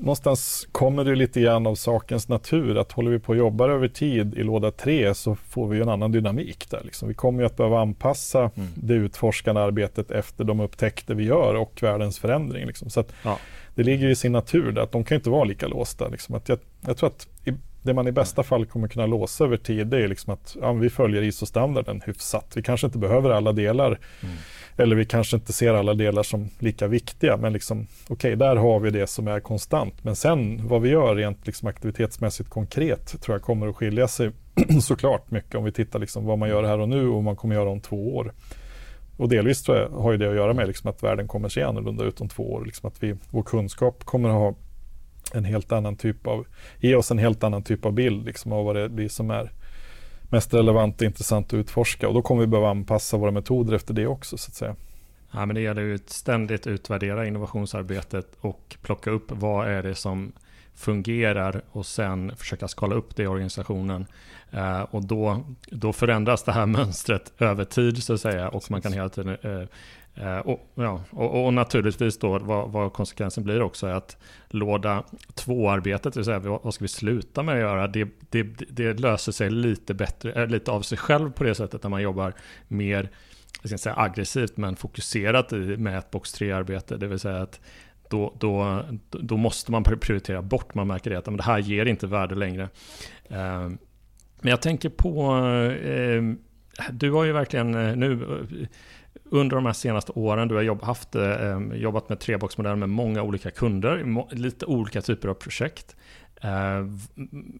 någonstans kommer det lite grann av sakens natur att håller vi på och jobbar över tid i låda 3 så får vi en annan dynamik där. Liksom. Vi kommer att behöva anpassa mm. det utforskande arbetet efter de upptäckter vi gör och världens förändring. Liksom. Så ja. Det ligger i sin natur där, att de kan inte vara lika låsta. Liksom. Att jag, jag tror att i, det man i bästa fall kommer kunna låsa över tid det är liksom att ja, vi följer ISO-standarden hyfsat. Vi kanske inte behöver alla delar mm eller vi kanske inte ser alla delar som lika viktiga. Men liksom, okej, okay, där har vi det som är konstant. Men sen vad vi gör rent liksom aktivitetsmässigt konkret tror jag kommer att skilja sig såklart mycket om vi tittar liksom vad man gör här och nu och vad man kommer göra om två år. Och delvis tror jag har ju det att göra med liksom att världen kommer se annorlunda ut om två år. Liksom att vi, vår kunskap kommer att ha en helt annan typ av, ge oss en helt annan typ av bild liksom, av vad det blir som är mest relevant och intressant att utforska. Och då kommer vi behöva anpassa våra metoder efter det också så att säga. Ja, men det gäller ju att ständigt utvärdera innovationsarbetet och plocka upp vad är det som fungerar och sen försöka skala upp det i organisationen. Uh, och då, då förändras det här mönstret över tid så att säga och man kan hela tiden Eh, Eh, och, ja, och, och, naturligtvis då vad, vad, konsekvensen blir också är att låda två-arbetet, det vill säga vad ska vi sluta med att göra, det, det, det löser sig lite bättre, eh, lite av sig själv på det sättet när man jobbar mer jag ska säga aggressivt men fokuserat med ett box 3-arbete. Det vill säga att då, då, då måste man prioritera bort, man märker det att det här ger inte värde längre. Eh, men jag tänker på, du har ju verkligen nu under de här senaste åren, du har jobb, haft, eh, jobbat med treboxmodellen med många olika kunder, lite olika typer av projekt. Eh,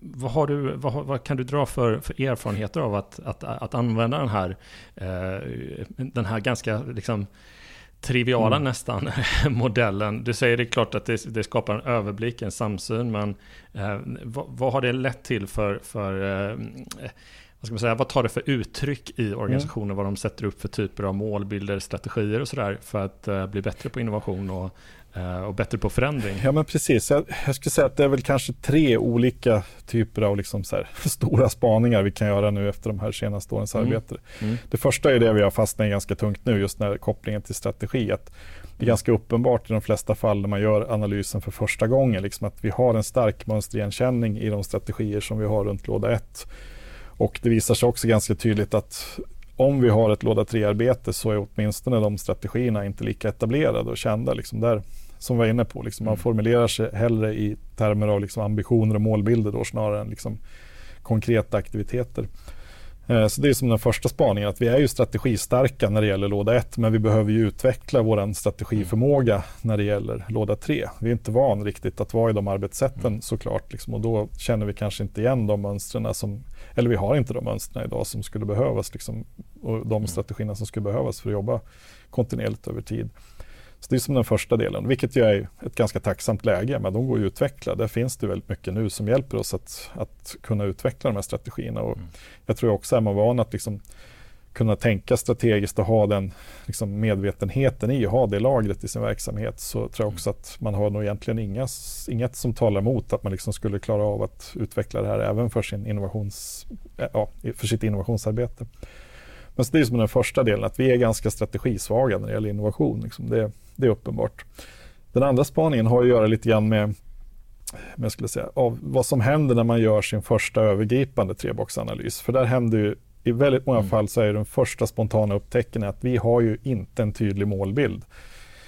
vad, har du, vad, vad, kan du dra för, för erfarenheter av att, att, att använda den här, eh, den här ganska liksom, triviala mm. nästan modellen. Du säger det är klart att det, det, skapar en överblick, en samsyn, men eh, vad, vad, har det lett till för, för eh, vad, ska man säga, vad tar det för uttryck i organisationen? Mm. Vad de sätter upp för typer av målbilder, strategier och sådär för att uh, bli bättre på innovation och, uh, och bättre på förändring? Ja men precis, jag, jag, skulle säga att det är väl kanske tre olika typer av liksom så här, stora spaningar vi kan göra nu efter de här senaste årens mm. arbete. Mm. Det första är det vi har fastnat i ganska tungt nu, just när kopplingen till strategi. Att det är ganska uppenbart i de flesta fall när man gör analysen för första gången, liksom att vi har en stark mönsterigenkänning i de strategier som vi har runt låda 1 och det visar sig också ganska tydligt att om vi har ett låda 3-arbete så är åtminstone de strategierna inte lika etablerade och kända. Liksom där, som vi var inne på. Liksom, man mm. formulerar sig hellre i termer av liksom, ambitioner och målbilder då, snarare än liksom, konkreta aktiviteter. Eh, så det är som den första spaningen, att vi är ju strategistarka när det gäller låda 1, men vi behöver ju utveckla vår strategiförmåga när det gäller låda 3. Vi är inte van riktigt att vara i de arbetssätten mm. såklart, liksom, och då känner vi kanske inte igen de mönstren som, eller vi har inte de mönstren idag som skulle behövas, liksom, och de mm. strategierna som skulle behövas för att jobba kontinuerligt över tid. Så det är som den första delen, vilket ju är ett ganska tacksamt läge, men de går ju att utveckla. Där finns det väldigt mycket nu som hjälper oss att, att kunna utveckla de här strategierna. Och mm. Jag tror också är man van att liksom kunna tänka strategiskt och ha den liksom medvetenheten i, att ha det lagret i sin verksamhet, så tror jag också att man har nog egentligen inga, inget som talar emot att man liksom skulle klara av att utveckla det här även för, sin innovations, ja, för sitt innovationsarbete. Men så det är som den första delen, att vi är ganska strategisvaga när det gäller innovation. Liksom. Det, det är uppenbart. Den andra spaningen har att göra lite grann med, med jag skulle säga, av vad som händer när man gör sin första övergripande treboxanalys. För där händer ju, i väldigt många mm. fall så är den första spontana upptäckten att vi har ju inte en tydlig målbild.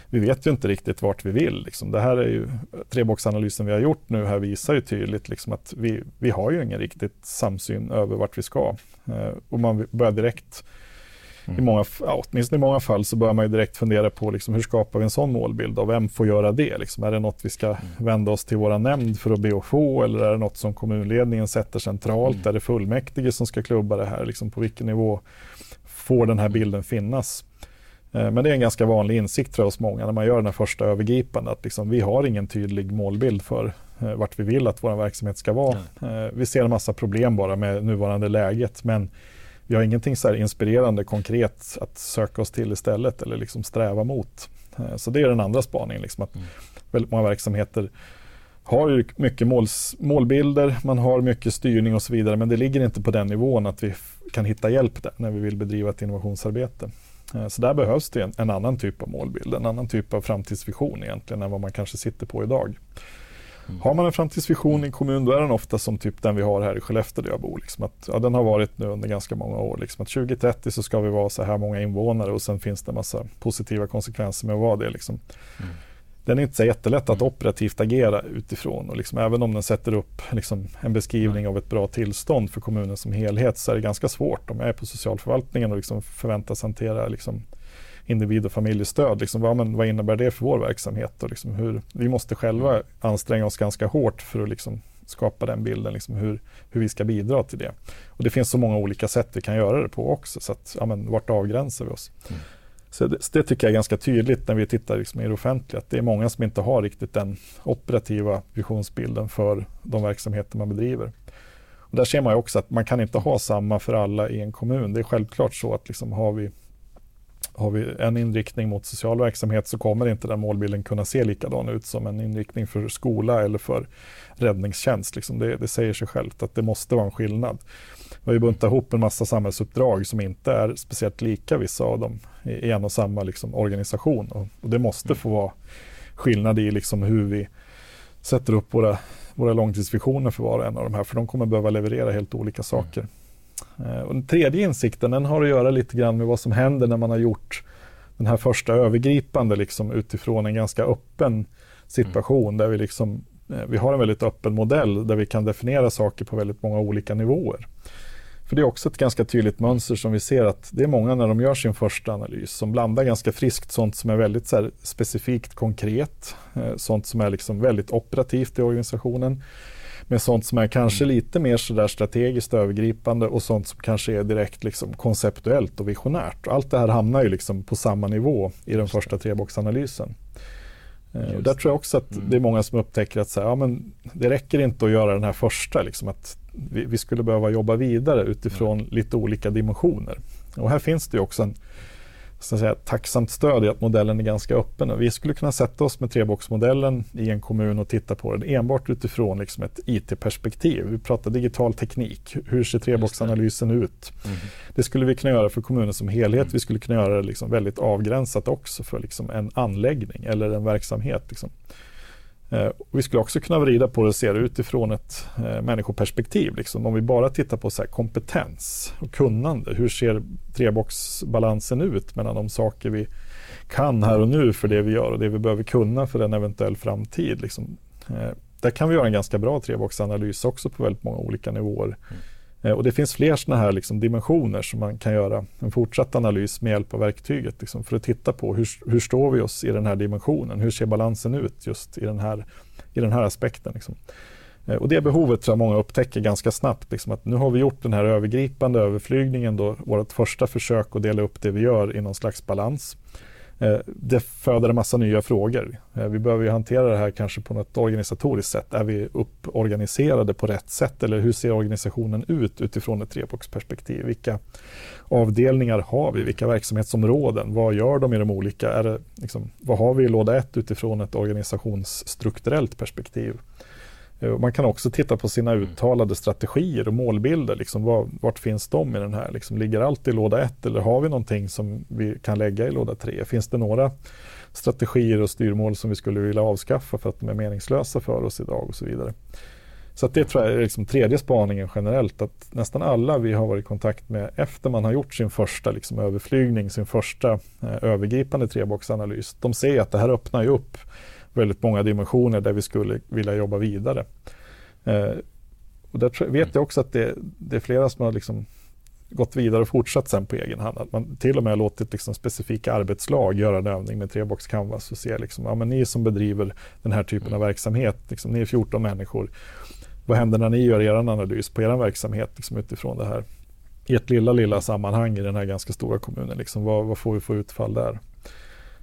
Vi vet ju inte riktigt vart vi vill. Liksom. Det här är ju, treboxanalysen vi har gjort nu här visar ju tydligt liksom att vi, vi har ju ingen riktigt samsyn över vart vi ska. Eh, och man börjar direkt Mm. I många, ja, åtminstone i många fall så börjar man ju direkt fundera på liksom, hur skapar vi en sån målbild och vem får göra det? Liksom, är det något vi ska mm. vända oss till våra nämnd för att be att få eller är det något som kommunledningen sätter centralt? Mm. Är det fullmäktige som ska klubba det här? Liksom, på vilken nivå får den här bilden finnas? Eh, men det är en ganska vanlig insikt jag hos många när man gör den här första övergripande att liksom, vi har ingen tydlig målbild för eh, vart vi vill att vår verksamhet ska vara. Mm. Vi ser en massa problem bara med nuvarande läget men vi har ingenting så inspirerande konkret att söka oss till istället eller liksom sträva mot. Eh, så det är den andra spaningen. Liksom att mm. Väldigt många verksamheter har ju mycket måls, målbilder, man har mycket styrning och så vidare men det ligger inte på den nivån att vi kan hitta hjälp där när vi vill bedriva ett innovationsarbete. Eh, så där behövs det en, en annan typ av målbild, en annan typ av framtidsvision egentligen än vad man kanske sitter på idag. Mm. Har man en framtidsvision i en kommun då är den ofta som typ den vi har här i Skellefteå där jag bor. Liksom att, ja, den har varit nu under ganska många år. Liksom att 2030 så ska vi vara så här många invånare och sen finns det en massa positiva konsekvenser med att vara det. Liksom. Mm. Den är inte så jättelätt att mm. operativt agera utifrån och liksom, även om den sätter upp liksom, en beskrivning av ett bra tillstånd för kommunen som helhet så är det ganska svårt om jag är på socialförvaltningen och liksom förväntas hantera liksom, individ och familjestöd. Liksom, vad, men, vad innebär det för vår verksamhet? Och liksom hur, vi måste själva anstränga oss ganska hårt för att liksom skapa den bilden, liksom hur, hur vi ska bidra till det. Och Det finns så många olika sätt vi kan göra det på också, så att, ja, men, vart avgränsar vi oss? Mm. Så det, så det, tycker jag är ganska tydligt när vi tittar liksom i det offentliga, att det är många som inte har riktigt den operativa visionsbilden för de verksamheter man bedriver. Och där ser man också att man kan inte ha samma för alla i en kommun. Det är självklart så att liksom har vi har vi en inriktning mot social verksamhet så kommer inte den målbilden kunna se likadan ut som en inriktning för skola eller för räddningstjänst. Liksom det, det säger sig självt att det måste vara en skillnad. Vi har ju buntat ihop en massa samhällsuppdrag som inte är speciellt lika vissa av dem i en och samma liksom, organisation. Och, och det måste få vara skillnad i liksom hur vi sätter upp våra, våra långtidsvisioner för var och en av de här, för de kommer behöva leverera helt olika saker. Eh, och den tredje insikten den har att göra lite grann med vad som händer när man har gjort den här första övergripande liksom, utifrån en ganska öppen situation mm. där vi, liksom, eh, vi har en väldigt öppen modell där vi kan definiera saker på väldigt många olika nivåer. För det är också ett ganska tydligt mönster som vi ser att det är många när de gör sin första analys som blandar ganska friskt sånt som är väldigt så här, specifikt konkret, eh, sånt som är liksom väldigt operativt i organisationen med sånt som är kanske mm. lite mer sådär strategiskt övergripande och sånt som kanske är direkt liksom konceptuellt och visionärt. Allt det här hamnar ju liksom på samma nivå i den första treboxanalysen. Eh, och där tror jag också att mm. det är många som upptäcker att så här, ja, men det räcker inte att göra den här första, liksom att vi, vi skulle behöva jobba vidare utifrån mm. lite olika dimensioner. Och här finns det ju också en så att säga, tacksamt stöd i att modellen är ganska öppen. Vi skulle kunna sätta oss med treboxmodellen i en kommun och titta på den enbart utifrån liksom ett IT-perspektiv. Vi pratar digital teknik. Hur ser treboxanalysen ut? Mm. Det skulle vi kunna göra för kommunen som helhet. Mm. Vi skulle kunna göra det liksom väldigt avgränsat också för liksom en anläggning eller en verksamhet. Liksom. Eh, vi skulle också kunna vrida på det och se det utifrån ett eh, människoperspektiv. Liksom. Om vi bara tittar på så kompetens och kunnande. Hur ser treboxbalansen ut mellan de saker vi kan här och nu för det vi gör och det vi behöver kunna för en eventuell framtid. Liksom. Eh, där kan vi göra en ganska bra treboxanalys också på väldigt många olika nivåer. Mm. Eh, och det finns fler sådana här liksom dimensioner som man kan göra en fortsatt analys med hjälp av verktyget liksom, för att titta på hur, hur står vi oss i den här dimensionen? Hur ser balansen ut just i den här, i den här aspekten? Liksom. Eh, och det behovet tror jag många upptäcker ganska snabbt. Liksom att nu har vi gjort den här övergripande överflygningen, då, vårt första försök att dela upp det vi gör i någon slags balans. Eh, det föder en massa nya frågor. Eh, vi behöver ju hantera det här kanske på något organisatoriskt sätt. Är vi upporganiserade på rätt sätt eller hur ser organisationen ut utifrån ett treboxperspektiv? Vilka avdelningar har vi? Vilka verksamhetsområden? Vad gör de i de olika? Är det, liksom, vad har vi i låda ett utifrån ett organisationsstrukturellt perspektiv? Eh, man kan också titta på sina mm. uttalade strategier och målbilder. Liksom var, vart finns de i den här? Liksom, ligger allt i låda 1 eller har vi någonting som vi kan lägga i låda 3? Finns det några strategier och styrmål som vi skulle vilja avskaffa för att de är meningslösa för oss idag och så vidare. Så det tror jag är liksom tredje spaningen generellt, att nästan alla vi har varit i kontakt med efter man har gjort sin första liksom, överflygning, sin första eh, övergripande treboxanalys, de ser att det här öppnar ju upp väldigt många dimensioner där vi skulle vilja jobba vidare. Eh, och där vet jag också att det, det är flera som har liksom gått vidare och fortsatt sen på egen hand. Att man till och med låtit liksom specifika arbetslag göra en övning med trebox canvas och se liksom, ja, men ni som bedriver den här typen av verksamhet, liksom, ni är 14 människor. Vad händer när ni gör er analys på er verksamhet liksom, utifrån det här? I ett lilla, lilla sammanhang i den här ganska stora kommunen, liksom, vad, vad får vi för utfall där?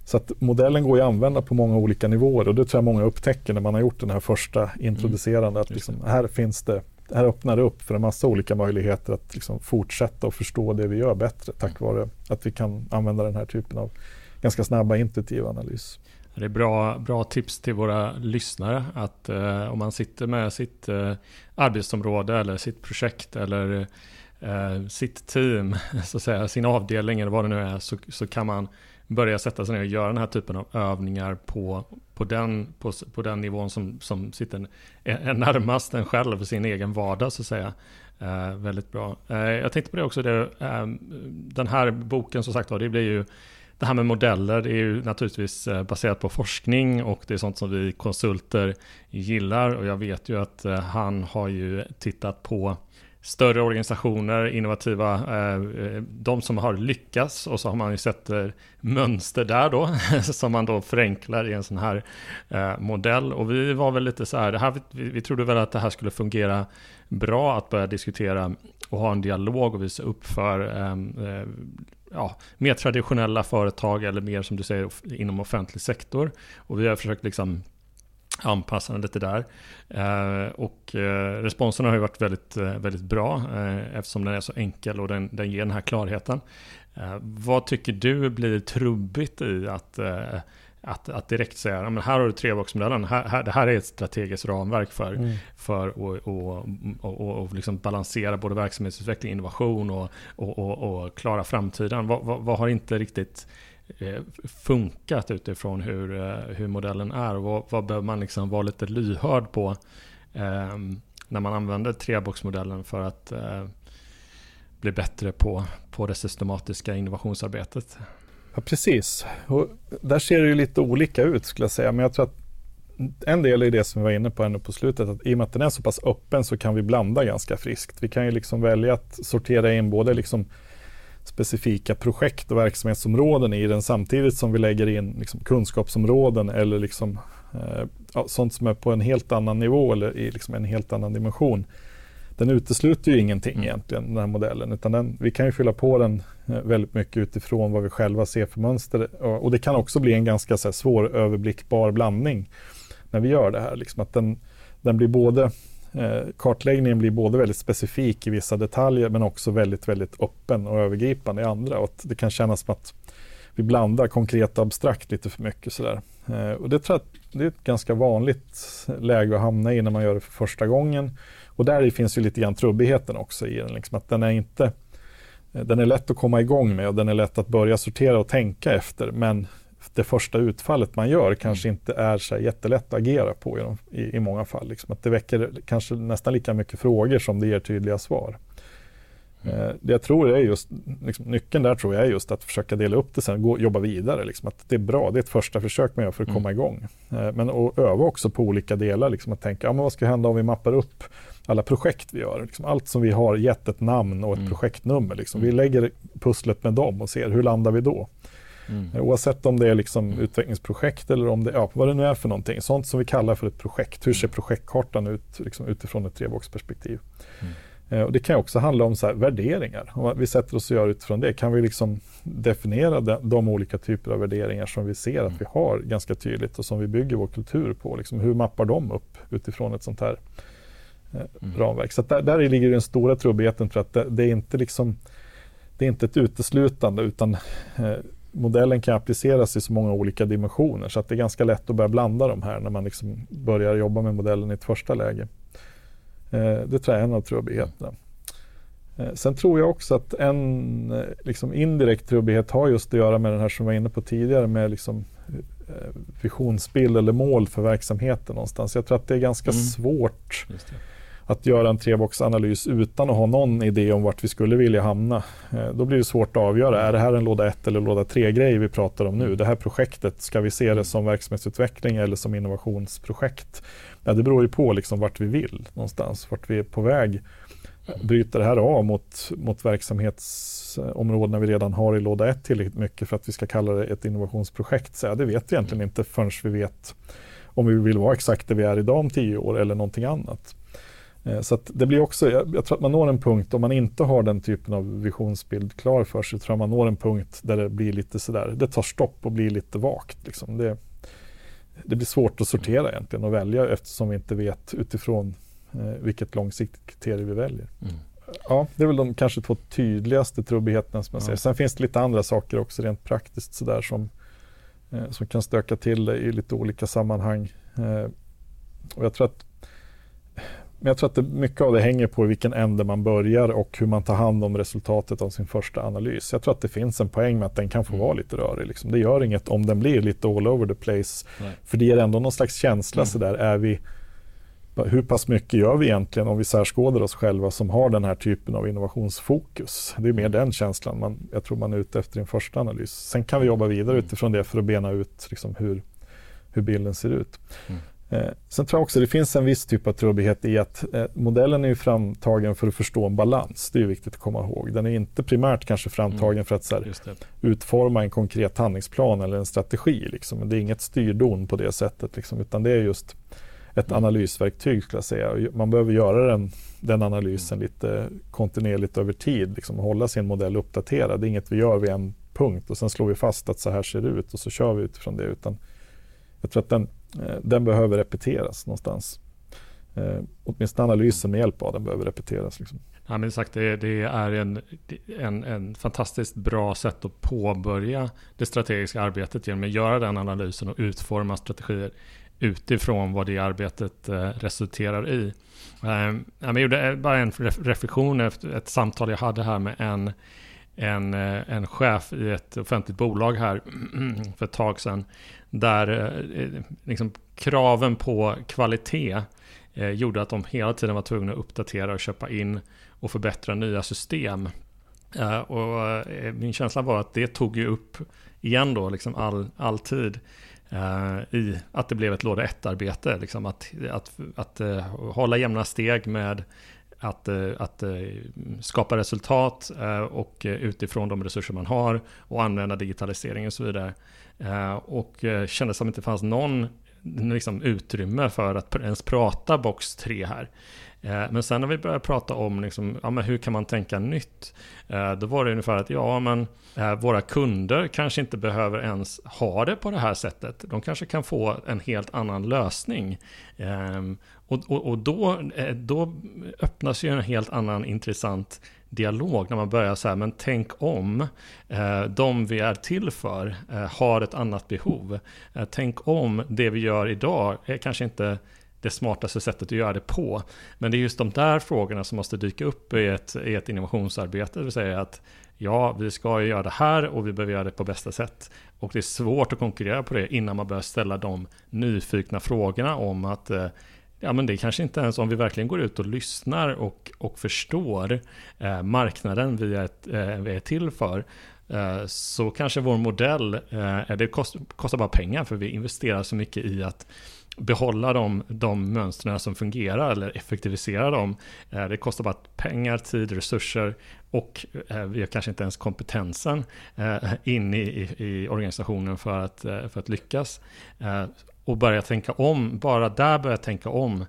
Så att modellen går att använda på många olika nivåer och det tror jag många upptäcker när man har gjort den här första introducerande. Mm. Att liksom, här finns det, här öppnar det upp för en massa olika möjligheter att liksom fortsätta och förstå det vi gör bättre tack mm. vare att vi kan använda den här typen av ganska snabba intuitiva analys. Det är bra, bra tips till våra lyssnare att eh, om man sitter med sitt eh, arbetsområde eller sitt projekt eller eh, sitt team, så att säga, sin avdelning eller vad det nu är, så, så kan man börja sätta sig ner och göra den här typen av övningar på, på, den, på, på den nivån som, som sitter är närmast en själv, sin egen vardag så att säga. Eh, väldigt bra. Eh, jag tänkte på det också, det, eh, den här boken som sagt var, det blir ju det här med modeller det är ju naturligtvis eh, baserat på forskning och det är sånt som vi konsulter gillar och jag vet ju att eh, han har ju tittat på större organisationer, innovativa, eh, eh, de som har lyckats och så har man ju sett eh, mönster där då som man då förenklar i en sån här modell. Och vi var väl lite så här, här vi, vi trodde väl att det här skulle fungera bra att börja diskutera och ha en dialog och visa upp för ehm, ja, mer traditionella företag eller mer som du säger inom offentlig sektor. Och vi har försökt liksom anpassa den lite där. Eh, och eh, responsen har ju varit väldigt, eh, väldigt bra eftersom den är så enkel och den, den ger den här klarheten. Vad tycker du blir trubbigt i att, att, att direkt säga, men här har du här, här, det här är ett strategiskt ramverk för, mm. för att och, och, och, och liksom balansera både verksamhetsutveckling, innovation och, och, och, och klara framtiden. Vad, vad, vad har inte riktigt Eh, funkat utifrån hur, eh, hur modellen är. Vad, vad behöver man liksom vara lite lyhörd på eh, när man använder treboxmodellen för att eh, bli bättre på, på det systematiska innovationsarbetet? Ja, precis. Och där ser det ju lite olika ut skulle jag säga. Men jag tror att en del är det som vi var inne på ännu på slutet, att i och med att den är så pass öppen så kan vi blanda ganska friskt. Vi kan ju liksom välja att sortera in både liksom specifika projekt och verksamhetsområden i den samtidigt som vi lägger in liksom kunskapsområden eller liksom, eh, sånt som är på en helt annan nivå eller i liksom en helt annan dimension. Den utesluter ju ingenting mm. egentligen, den här modellen, utan den, vi kan ju fylla på den eh, väldigt mycket utifrån vad vi själva ser för mönster. Och, och det kan också bli en ganska så här, svår överblickbar blandning när vi gör det här. Liksom att den, den blir både Eh, kartläggningen blir både väldigt specifik i vissa detaljer men också väldigt, väldigt öppen och övergripande i andra. Och att det kan kännas som att vi blandar konkret och abstrakt lite för mycket. Sådär. Eh, och det tror jag det är ett ganska vanligt läge att hamna i när man gör det för första gången. Och där finns ju lite grann trubbigheten också i den. Liksom att den är inte eh, den är lätt att komma igång med och den är lätt att börja sortera och tänka efter. Men det första utfallet man gör kanske mm. inte är så jättelätt att agera på i, de, i, i många fall. Liksom. Att det väcker kanske nästan lika mycket frågor som det ger tydliga svar. Eh, det jag tror är just, liksom, nyckeln där tror jag är just att försöka dela upp det sen, och jobba vidare. Liksom, att det är bra, det är ett första försök man gör för att mm. komma igång. Eh, men att öva också på olika delar, liksom, att tänka, ja, men vad ska hända om vi mappar upp alla projekt vi gör? Liksom, allt som vi har gett ett namn och ett mm. projektnummer. Liksom. Vi mm. lägger pusslet med dem och ser hur landar vi då? Mm. Eh, oavsett om det är liksom mm. utvecklingsprojekt eller om det, ja, vad det nu är för någonting. Sånt som vi kallar för ett projekt. Hur ser mm. projektkartan ut liksom, utifrån ett treboxperspektiv? Mm. Eh, och det kan också handla om så här, värderingar. Om vi sätter oss och gör utifrån det, kan vi liksom definiera de, de olika typer av värderingar som vi ser att vi har ganska tydligt och som vi bygger vår kultur på. Liksom, hur mappar de upp utifrån ett sånt här eh, mm. ramverk? Så där, där ligger den stora trubbigheten för att det, det, är inte liksom det är inte ett uteslutande utan eh, modellen kan appliceras i så många olika dimensioner så att det är ganska lätt att börja blanda de här när man liksom börjar jobba med modellen i ett första läge. Eh, det tror jag är en av trubbigheterna. Eh, sen tror jag också att en eh, liksom indirekt trubbighet har just att göra med den här som vi var inne på tidigare med liksom visionsbild eller mål för verksamheten någonstans. Jag tror att det är ganska mm. svårt att göra en treboxanalys utan att ha någon idé om vart vi skulle vilja hamna. Eh, då blir det svårt att avgöra, är det här en låda 1 eller låda 3-grej vi pratar om nu? Det här projektet, ska vi se det som verksamhetsutveckling eller som innovationsprojekt? Ja, det beror ju på liksom vart vi vill någonstans, vart vi är på väg. Bryter det här av mot, mot verksamhetsområdena vi redan har i låda 1 tillräckligt mycket för att vi ska kalla det ett innovationsprojekt? Så ja, det vet vi egentligen inte förrän vi vet om vi vill vara exakt där vi är idag om tio år eller någonting annat. Eh, så det blir också, jag, jag, tror att man når en punkt, om man inte har den typen av visionsbild klar för sig, tror jag man når en punkt där det blir lite sådär, det tar stopp och blir lite vagt. Liksom. Det, det blir svårt att sortera egentligen och välja eftersom vi inte vet utifrån eh, vilket långsiktigt kriterium vi väljer. Mm. Ja, det är väl de kanske två tydligaste trubbigheterna som jag ja. ser. Sen finns det lite andra saker också rent praktiskt sådär som, eh, som kan stöka till i lite olika sammanhang. Eh, och jag tror att men jag tror att det, mycket av det hänger på i vilken ände man börjar och hur man tar hand om resultatet av sin första analys. Jag tror att det finns en poäng med att den kan få mm. vara lite rörig. Liksom. Det gör inget om den blir lite all over the place. Nej. För det ger ändå någon slags känsla mm. sådär. Är vi, hur pass mycket gör vi egentligen om vi särskådar oss själva som har den här typen av innovationsfokus? Det är mer den känslan man, jag tror man är ute efter i en första analys. Sen kan vi jobba vidare mm. utifrån det för att bena ut liksom, hur, hur bilden ser ut. Mm. Eh, sen tror jag också det finns en viss typ av trubbighet i att eh, modellen är framtagen för att förstå en balans. Det är viktigt att komma ihåg. Den är inte primärt kanske framtagen mm. för att här, utforma en konkret handlingsplan eller en strategi. Liksom. Det är inget styrdon på det sättet, liksom, utan det är just ett mm. analysverktyg skulle jag säga. Man behöver göra den, den analysen mm. lite kontinuerligt över tid, liksom, hålla sin modell uppdaterad. Det är inget vi gör vid en punkt och sen slår vi fast att så här ser det ut och så kör vi utifrån det. Utan jag tror att den Eh, den behöver repeteras någonstans. Eh, åtminstone analysen med hjälp av den behöver repeteras. Liksom. Ja, men sagt, det, det är en, en, en fantastiskt bra sätt att påbörja det strategiska arbetet genom att göra den analysen och utforma strategier utifrån vad det arbetet eh, resulterar i. Ehm, jag gjorde eh, bara en reflektion efter ett samtal jag hade här med en, en, eh, en chef i ett offentligt bolag här för ett tag sedan där eh, liksom, kraven på kvalitet eh, gjorde att de hela tiden var tvungna att uppdatera och köpa in och förbättra nya system. Eh, och eh, min känsla var att det tog ju upp igen då, liksom all, all tid eh, i att det blev ett låda ett-arbete. Liksom att, att, att hålla jämna steg med att, att skapa resultat och utifrån de resurser man har och använda digitalisering och så vidare. Eh, och eh, kändes kände som att det inte fanns någon liksom, utrymme för att ens prata box 3 här. Eh, men sen när vi började prata om liksom, ja, men hur kan man tänka nytt, eh, då var det ungefär att ja, men eh, våra kunder kanske inte behöver ens ha det på det här sättet. De kanske kan få en helt annan lösning. Ehm, och, och, och då, då öppnas ju en helt annan intressant dialog när man börjar så här, men tänk om eh, de vi är till för eh, har ett annat behov. Eh, tänk om det vi gör idag är kanske inte det smartaste sättet att göra det på. Men det är just de där frågorna som måste dyka upp i ett, i ett innovationsarbete. Det vill säga att ja, vi ska göra det här och vi behöver göra det på bästa sätt. Och det är svårt att konkurrera på det innan man börjar ställa de nyfikna frågorna om att eh, ja men det kanske inte ens om vi verkligen går ut och lyssnar och, och förstår eh, marknaden vi är, eh, vi är till för, eh, så kanske vår modell, eh, det kost, kostar bara pengar för vi investerar så mycket i att behålla de, de mönstren som fungerar eller effektivisera dem. Eh, det kostar bara pengar, tid, resurser och eh, vi har kanske inte ens kompetensen eh, in i, i, i organisationen för att, för att lyckas. Och börja tänka om, bara där börja tänka om.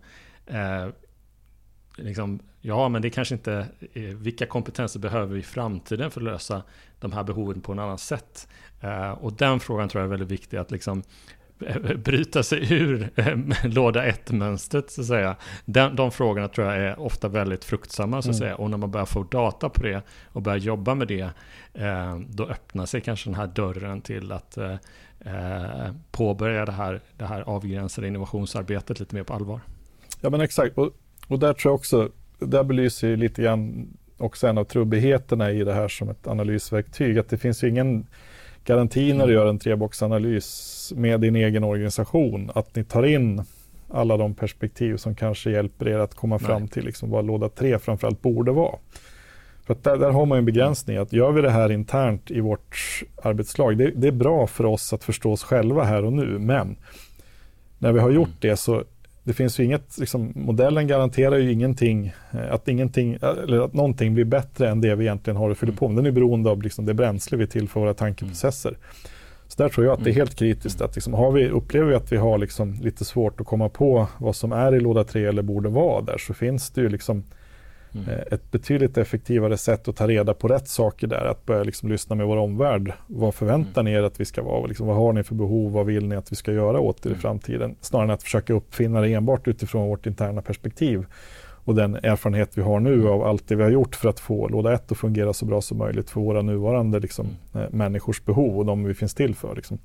Liksom, ja, men det kanske inte, vilka kompetenser behöver vi i framtiden för att lösa de här behoven på ett annat sätt? och den frågan tror jag är väldigt viktig, att liksom bryta sig ur eh, låda 1-mönstret så att säga. Den, de frågorna tror jag är ofta väldigt fruktsamma så att mm. säga. Och när man börjar få data på det och börjar jobba med det, eh, då öppnar sig kanske den här dörren till att eh, eh, påbörja det här, det här avgränsade innovationsarbetet lite mer på allvar. Ja men exakt, och, och där tror jag också, där belyser ju lite grann också en av trubbigheterna i det här som ett analysverktyg, att det finns ju ingen garanti när du gör en treboxanalys med din egen organisation, att ni tar in alla de perspektiv som kanske hjälper er att komma Nej. fram till liksom vad låda 3 framförallt borde vara. För där, där, har man en begränsning, att gör vi det här internt i vårt arbetslag, det, det, är bra för oss att förstå oss själva här och nu, men när vi har gjort mm. det så det finns ju inget, liksom, modellen garanterar ju ingenting, eh, att, ingenting, eller att någonting blir bättre än det vi egentligen har att fylla på med. Den är beroende av liksom, det bränsle vi tillför våra tankeprocesser. Så där tror jag att det är mm. helt kritiskt. Att liksom, har vi, upplever vi att vi har liksom lite svårt att komma på vad som är i låda 3 eller borde vara där så finns det ju liksom mm. Eh, ett betydligt effektivare sätt att ta reda på rätt saker där. Att börja liksom lyssna med vår omvärld. Vad förväntar mm. ni er att vi ska vara? Liksom, vad har ni för behov? Vad vill ni att vi ska göra åt er i mm. framtiden? Snarare än att försöka uppfinna det enbart utifrån vårt interna perspektiv och den erfarenhet vi har nu av allt det vi har gjort för att få låda 1 att fungera så bra som möjligt för våra nuvarande liksom, mm. Eh, människors behov och de vi finns till för. Liksom.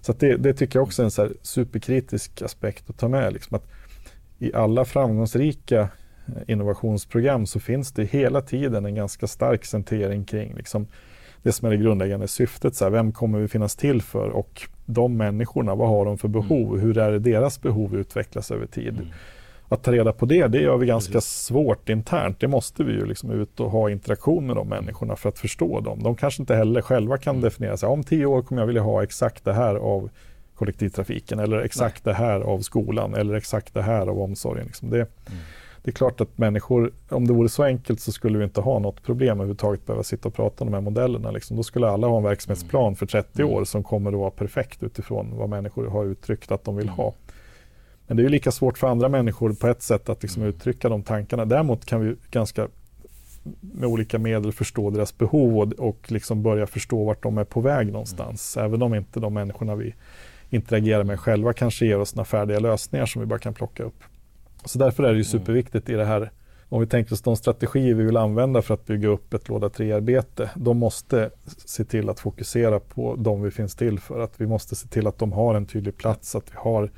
Så det, det, tycker jag också är en superkritisk aspekt att ta med. Liksom, att I alla framgångsrika innovationsprogram så finns det hela tiden en ganska stark centrering kring liksom, det som är det grundläggande syftet. Så här, vem kommer vi finnas till för och de människorna, vad har de för behov? Mm. Hur är det deras behov utvecklas över tid? Mm att ta reda på det, det gör vi ganska Precis. svårt internt. Det måste vi ju liksom ut och ha interaktion med de människorna för att förstå dem. De kanske inte heller själva kan mm. definiera sig. Om tio år kommer jag vilja ha exakt det här av kollektivtrafiken eller exakt Nej. det här av skolan eller exakt det här av omsorgen. Liksom det, mm. Det är klart att människor, om det vore så enkelt så skulle vi inte ha något problem överhuvudtaget behöva sitta och prata om de här modellerna. Liksom. Då skulle alla ha en verksamhetsplan mm. för 30 mm. år som kommer att vara perfekt utifrån vad människor har uttryckt att de vill ha. Men det är lika svårt för andra människor på ett sätt att liksom mm. uttrycka de tankarna. Däremot kan vi ganska med olika medel förstå deras behov och, och liksom börja förstå vart de är på väg någonstans. Mm. Även om inte de människorna vi interagerar med själva kanske ger oss några färdiga lösningar som vi bara kan plocka upp. Så därför är det ju mm. superviktigt i det här om vi tänker oss de strategier vi vill använda för att bygga upp ett låda 3-arbete, de måste se till att fokusera på de vi finns till för. Att vi måste se till att de har en tydlig plats, att vi har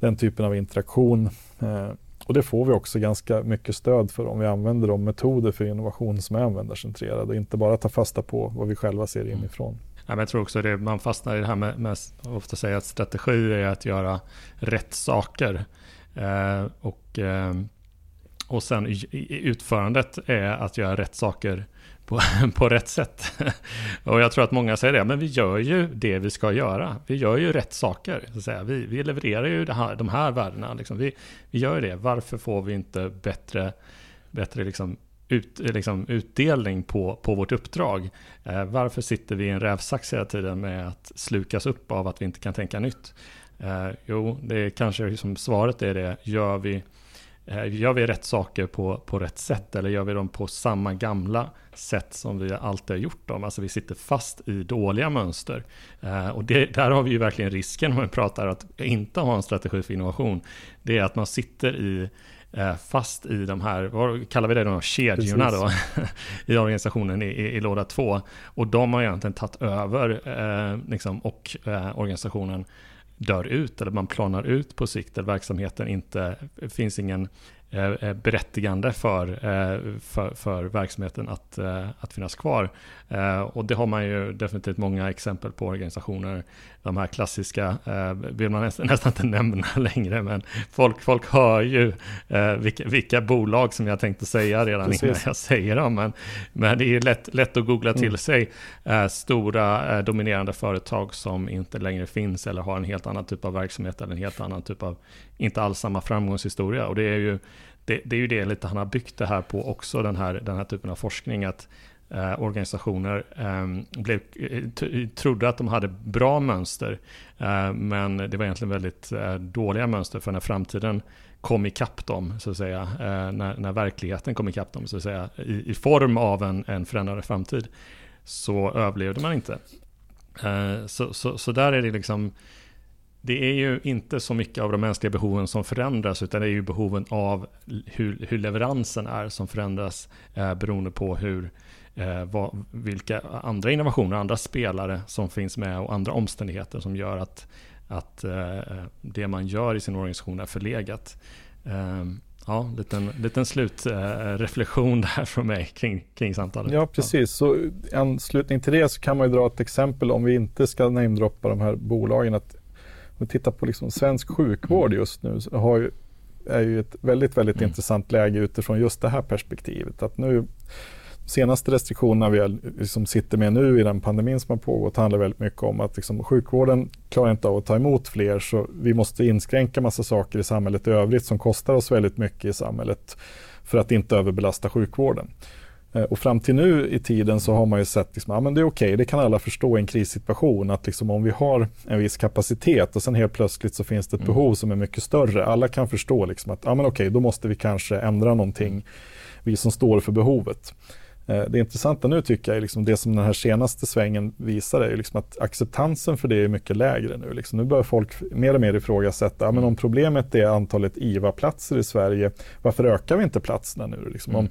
den typen av interaktion. Eh, och det får vi också ganska mycket stöd för om vi använder de metoder för innovation som är användarcentrerade och inte bara tar fasta på vad vi själva ser mm. inifrån. Ja, men jag tror också det, man fastnar i det här med, med ofta säga att strategi är att göra rätt saker. Eh, och, eh, och sen utförandet är att göra rätt saker på, på rätt sätt. och jag tror att många säger det, men vi gör ju det vi ska göra. Vi gör ju rätt saker. Så att säga. Vi, vi levererar ju här, de här värdena. Liksom. Vi, vi gör det. Varför får vi inte bättre, bättre liksom, ut, liksom, utdelning på, på vårt uppdrag? Eh, varför sitter vi i en rävsax hela tiden med att slukas upp av att vi inte kan tänka nytt? Eh, jo, det är kanske som svaret är det, gör vi Eh, gör vi rätt saker på, på rätt sätt eller gör vi dem på samma gamla sätt som vi alltid har gjort dem? Alltså vi sitter fast i dåliga mönster. Eh, och det, där har vi ju verkligen risken om vi pratar att inte ha en strategi för innovation. Det är att man sitter i eh, fast i de här, vad kallar vi det då, kedjorna då, i organisationen i, i, i låda två. Och de har egentligen tagit över eh, liksom, och eh, organisationen dör ut eller man planar ut på sikt där verksamheten inte finns ingen berättigande för, för, för verksamheten att, att finnas kvar. Och det har man ju definitivt många exempel på organisationer. De här klassiska vill man nästan, nästan inte nämna längre, men folk, folk hör ju vilka, vilka bolag som jag tänkte säga redan Precis. innan jag säger dem. Men, men det är lätt, lätt att googla till mm. sig stora dominerande företag som inte längre finns eller har en helt annan typ av verksamhet eller en helt annan typ av, inte alls samma framgångshistoria. Och det är ju det, det är ju det lite han har byggt det här på också, den här, den här typen av forskning. att eh, organisationer ehm, eh, blev, trodde att de hade bra mönster. Eh, men det var egentligen väldigt eh, dåliga mönster för när framtiden kom ikapp dem, så att säga, eh, när, när verkligheten kom ikapp dem, så att säga, i, i form av en, en förändrad framtid, så överlevde man inte. Eh, så, så, så där är det liksom, det är ju inte så mycket av de mänskliga behoven som förändras, utan det är ju behoven av hur, hur leveransen är som förändras eh, beroende på hur, eh, vad, vilka andra innovationer, andra spelare som finns med och andra omständigheter som gör att, att eh, det man gör i sin organisation är förlegat. Eh, Ja, liten, liten slutreflektion eh, där från mig kring, kring samtalet. Ja, precis. Så i anslutning till det så kan man ju dra ett exempel om vi inte ska namedroppa de här bolagen. Att om vi tittar på liksom svensk sjukvård just nu har ju, är ju ett väldigt, väldigt mm. intressant läge utifrån just det här perspektivet. Att nu senaste restriktionerna vi liksom sitter med nu i den pandemin som har pågått handlar väldigt mycket om att liksom sjukvården klarar inte av att ta emot fler så vi måste inskränka massa saker i samhället i övrigt som kostar oss väldigt mycket i samhället för att inte överbelasta sjukvården. Eh, och fram till nu i tiden så har man ju sett att liksom, ja, det är okej, okay, det kan alla förstå i en krissituation att liksom, om vi har en viss kapacitet och sen helt plötsligt så finns det ett mm. behov som är mycket större. Alla kan förstå liksom att ja, men okej, okay, då måste vi kanske ändra någonting, vi som står för behovet. Eh, det intressanta nu tycker jag är liksom det som den här senaste svängen visar är liksom att acceptansen för det är mycket lägre nu. Liksom nu börjar folk mer och mer ifrågasätta, ja, men om problemet är antalet IVA-platser i Sverige, varför ökar vi inte platserna nu? Liksom om,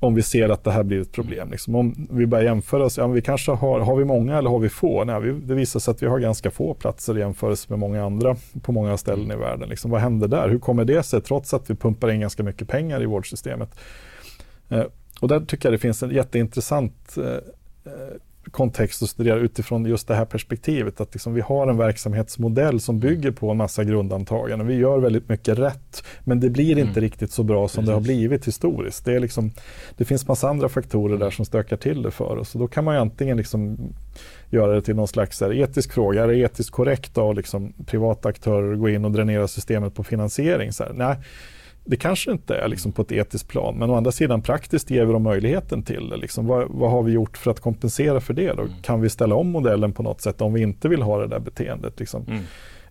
om vi ser att det här blir ett problem. Liksom om vi börjar jämföra oss, ja, vi kanske har, har vi många eller har vi få? Nej, vi, det visar sig att vi har ganska få platser i jämförelse med många andra på många ställen i världen. Liksom, vad händer där? Hur kommer det sig trots att vi pumpar in ganska mycket pengar i vårdsystemet? Eh, och där tycker jag det finns en jätteintressant eh, eh kontext att studera utifrån just det här perspektivet. Att liksom vi har en verksamhetsmodell som bygger på en massa grundantaganden. Vi gör väldigt mycket rätt, men det blir inte mm. riktigt så bra som Precis. det har blivit historiskt. Det, är liksom, det finns massa andra faktorer där som stökar till det för oss. Och då kan man ju antingen liksom göra det till någon slags här, etisk fråga. Är det etiskt korrekt av liksom, privata aktörer gå in och dränera systemet på finansiering? Så här, nej, det kanske inte är liksom på ett etiskt plan, men å andra sidan praktiskt ger vi dem möjligheten till det. Liksom, vad, vad, har vi gjort för att kompensera för det? Då? Mm. Kan vi ställa om modellen på något sätt om vi inte vill ha det där beteendet? Liksom? Mm.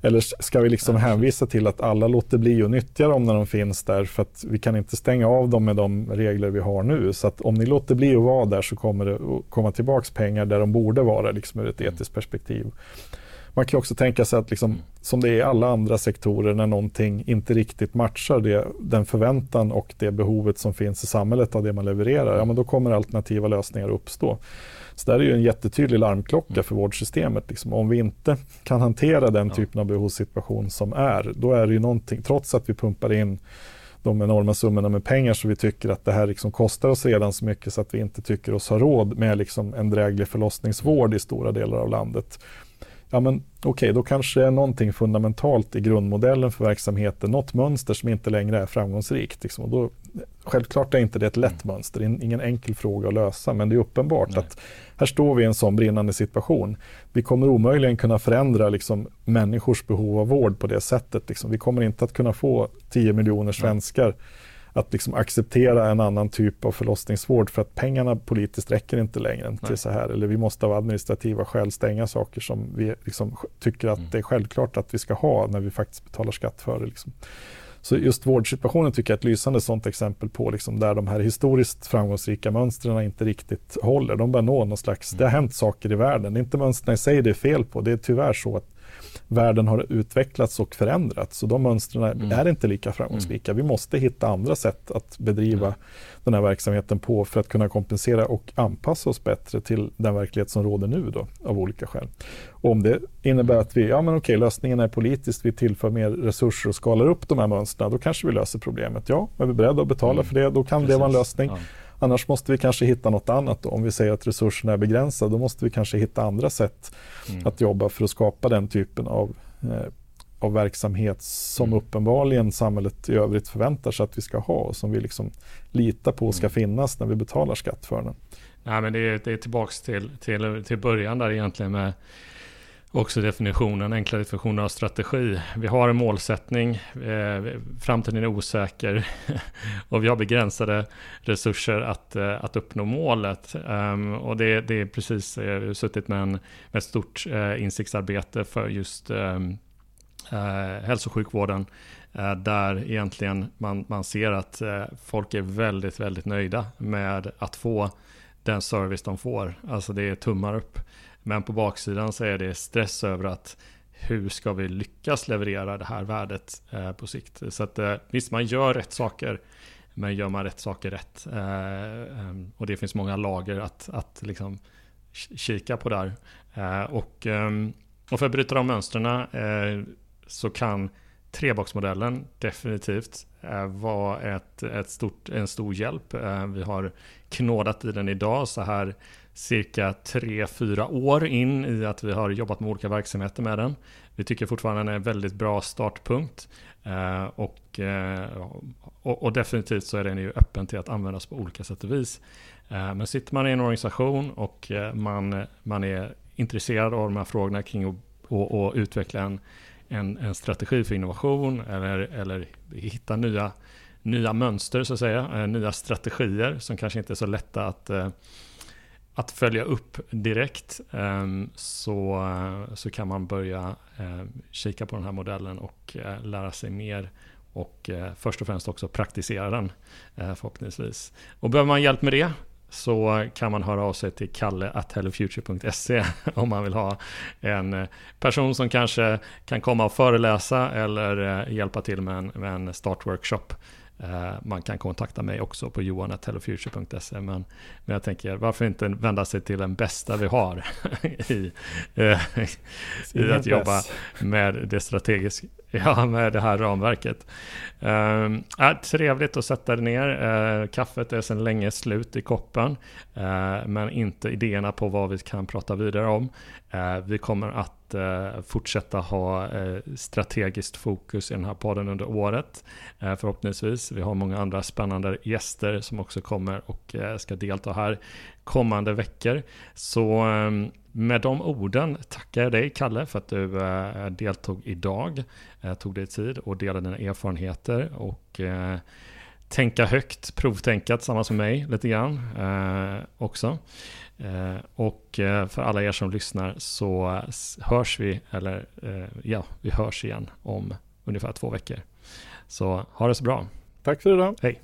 Eller ska vi liksom hänvisa till att alla låter bli att nyttja dem när de finns där för att vi kan inte stänga av dem med de regler vi har nu. Så att om ni låter bli att vara där så kommer det att komma tillbaka pengar där de borde vara liksom ur ett mm. etiskt perspektiv. Man kan också tänka sig att liksom, som det är i alla andra sektorer när någonting inte riktigt matchar det, den förväntan och det behovet som finns i samhället av det man levererar, ja men då kommer alternativa lösningar uppstå. Så där är ju en jättetydlig larmklocka för vårdsystemet. Liksom. Om vi inte kan hantera den typen av behovssituation som är, då är det ju någonting, trots att vi pumpar in de enorma summorna med pengar så vi tycker att det här liksom kostar oss redan så mycket så att vi inte tycker oss ha råd med liksom en dräglig förlossningsvård i stora delar av landet ja men okej, okay, då kanske det är någonting fundamentalt i grundmodellen för verksamheten, något mönster som inte längre är framgångsrikt. Liksom. Och då, självklart är inte det ett lätt mm. mönster, det är ingen enkel fråga att lösa, men det är uppenbart Nej. att här står vi i en sån brinnande situation. Vi kommer omöjligen kunna förändra liksom, människors behov av vård på det sättet. Liksom. Vi kommer inte att kunna få 10 miljoner svenskar Nej att liksom acceptera en annan typ av förlossningsvård för att pengarna politiskt räcker inte längre än till så här. Eller vi måste av administrativa skäl stänga saker som vi liksom tycker att mm. det är självklart att vi ska ha när vi faktiskt betalar skatt för det. Liksom. Så just vårdsituationen tycker jag är ett lysande sådant exempel på liksom där de här historiskt framgångsrika mönstren inte riktigt håller. De börjar nå någon slags, mm. det har hänt saker i världen. Det är inte mönstren i sig det är fel på, det är tyvärr så att världen har utvecklats och förändrats. Så de mönstren mm. är inte lika framgångsrika. Mm. Vi måste hitta andra sätt att bedriva mm. den här verksamheten på för att kunna kompensera och anpassa oss bättre till den verklighet som råder nu då, av olika skäl. Och om det innebär att vi, ja men okej, lösningen är politiskt, vi tillför mer resurser och skalar upp de här mönstren, då kanske vi löser problemet. Ja, är vi beredda att betala mm. för det, då kan Precis. det vara en lösning. Ja. Annars måste vi kanske hitta något annat. Då. Om vi säger att resurserna är begränsade, då måste vi kanske hitta andra sätt mm. att jobba för att skapa den typen av, eh, av verksamhet som mm. uppenbarligen samhället i övrigt förväntar sig att vi ska ha och som vi liksom litar på ska mm. finnas när vi betalar skatt för den. Nej, men det är, det är tillbaks till, till, till början där egentligen med också definitionen, enkla definitioner av strategi. Vi har en målsättning, eh, framtiden är osäker och vi har begränsade resurser att, eh, att uppnå målet. Um, och det, det, är precis, eh, jag har suttit med, en, med ett stort eh, insiktsarbete för just ehm, eh, hälso och sjukvården eh, där egentligen man, man ser att folk är väldigt, väldigt nöjda med att få den service de får. Alltså det är tummar upp. Men på baksidan så är det stress över att hur ska vi lyckas leverera det här värdet eh, på sikt. Så att eh, visst, man gör rätt saker, men gör man rätt saker rätt. Eh, ehm, och det finns många lager att, att liksom kika på där. Eh, och, ehm, och för att bryta de mönstren eh, så kan treboxmodellen definitivt eh, vara ett, ett stort, en stor hjälp. Vi har knådat i den idag så här cirka 3-4 år in i att vi har jobbat med olika verksamheter med den. Vi tycker fortfarande den är en väldigt bra startpunkt. Eh, och, eh, och, och, definitivt så är den ju öppen till att användas på olika sätt och vis. Eh, men sitter man i en organisation och man, man är intresserad av de här frågorna kring att och, och utveckla en, en, en, strategi för innovation eller, eller hitta nya, nya mönster så att säga, nya strategier som kanske inte är så lätta att att följa upp direkt ehm, så, så kan man börja eh, kika på den här modellen och eh, lära sig mer och eh, först och främst också praktisera den förhoppningsvis. Och behöver man hjälp med det så kan man höra av sig till kalle.hellofuture.se om man vill ha en person som kanske kan komma och föreläsa eller hjälpa till med en, med en startworkshop man kan kontakta mig också på johan.hellofuture.se men, men jag tänker varför inte vända sig till den bästa vi har i, eh, i att jobba med det strategiska, ja med det här ramverket. Uh, äh, trevligt att sätta det ner. Uh, kaffet är sedan länge slut i koppen. Uh, men inte idéerna på vad vi kan prata vidare om. Uh, vi kommer att eh, fortsätta ha eh, strategiskt fokus i den här podden under året. Förhoppningsvis. Vi har många andra spännande gäster som också kommer och eh, ska delta här kommande veckor. Så med de orden tackar jag dig Kalle för att du eh, deltog idag. tog dig tid och delade dina erfarenheter och tänka högt, provtänka tillsammans med mig lite grann också. Eh, och eh, för alla er som lyssnar så hörs vi, eller eh, ja, vi hörs igen om ungefär två veckor. Så ha det så bra. Tack för idag. Hej.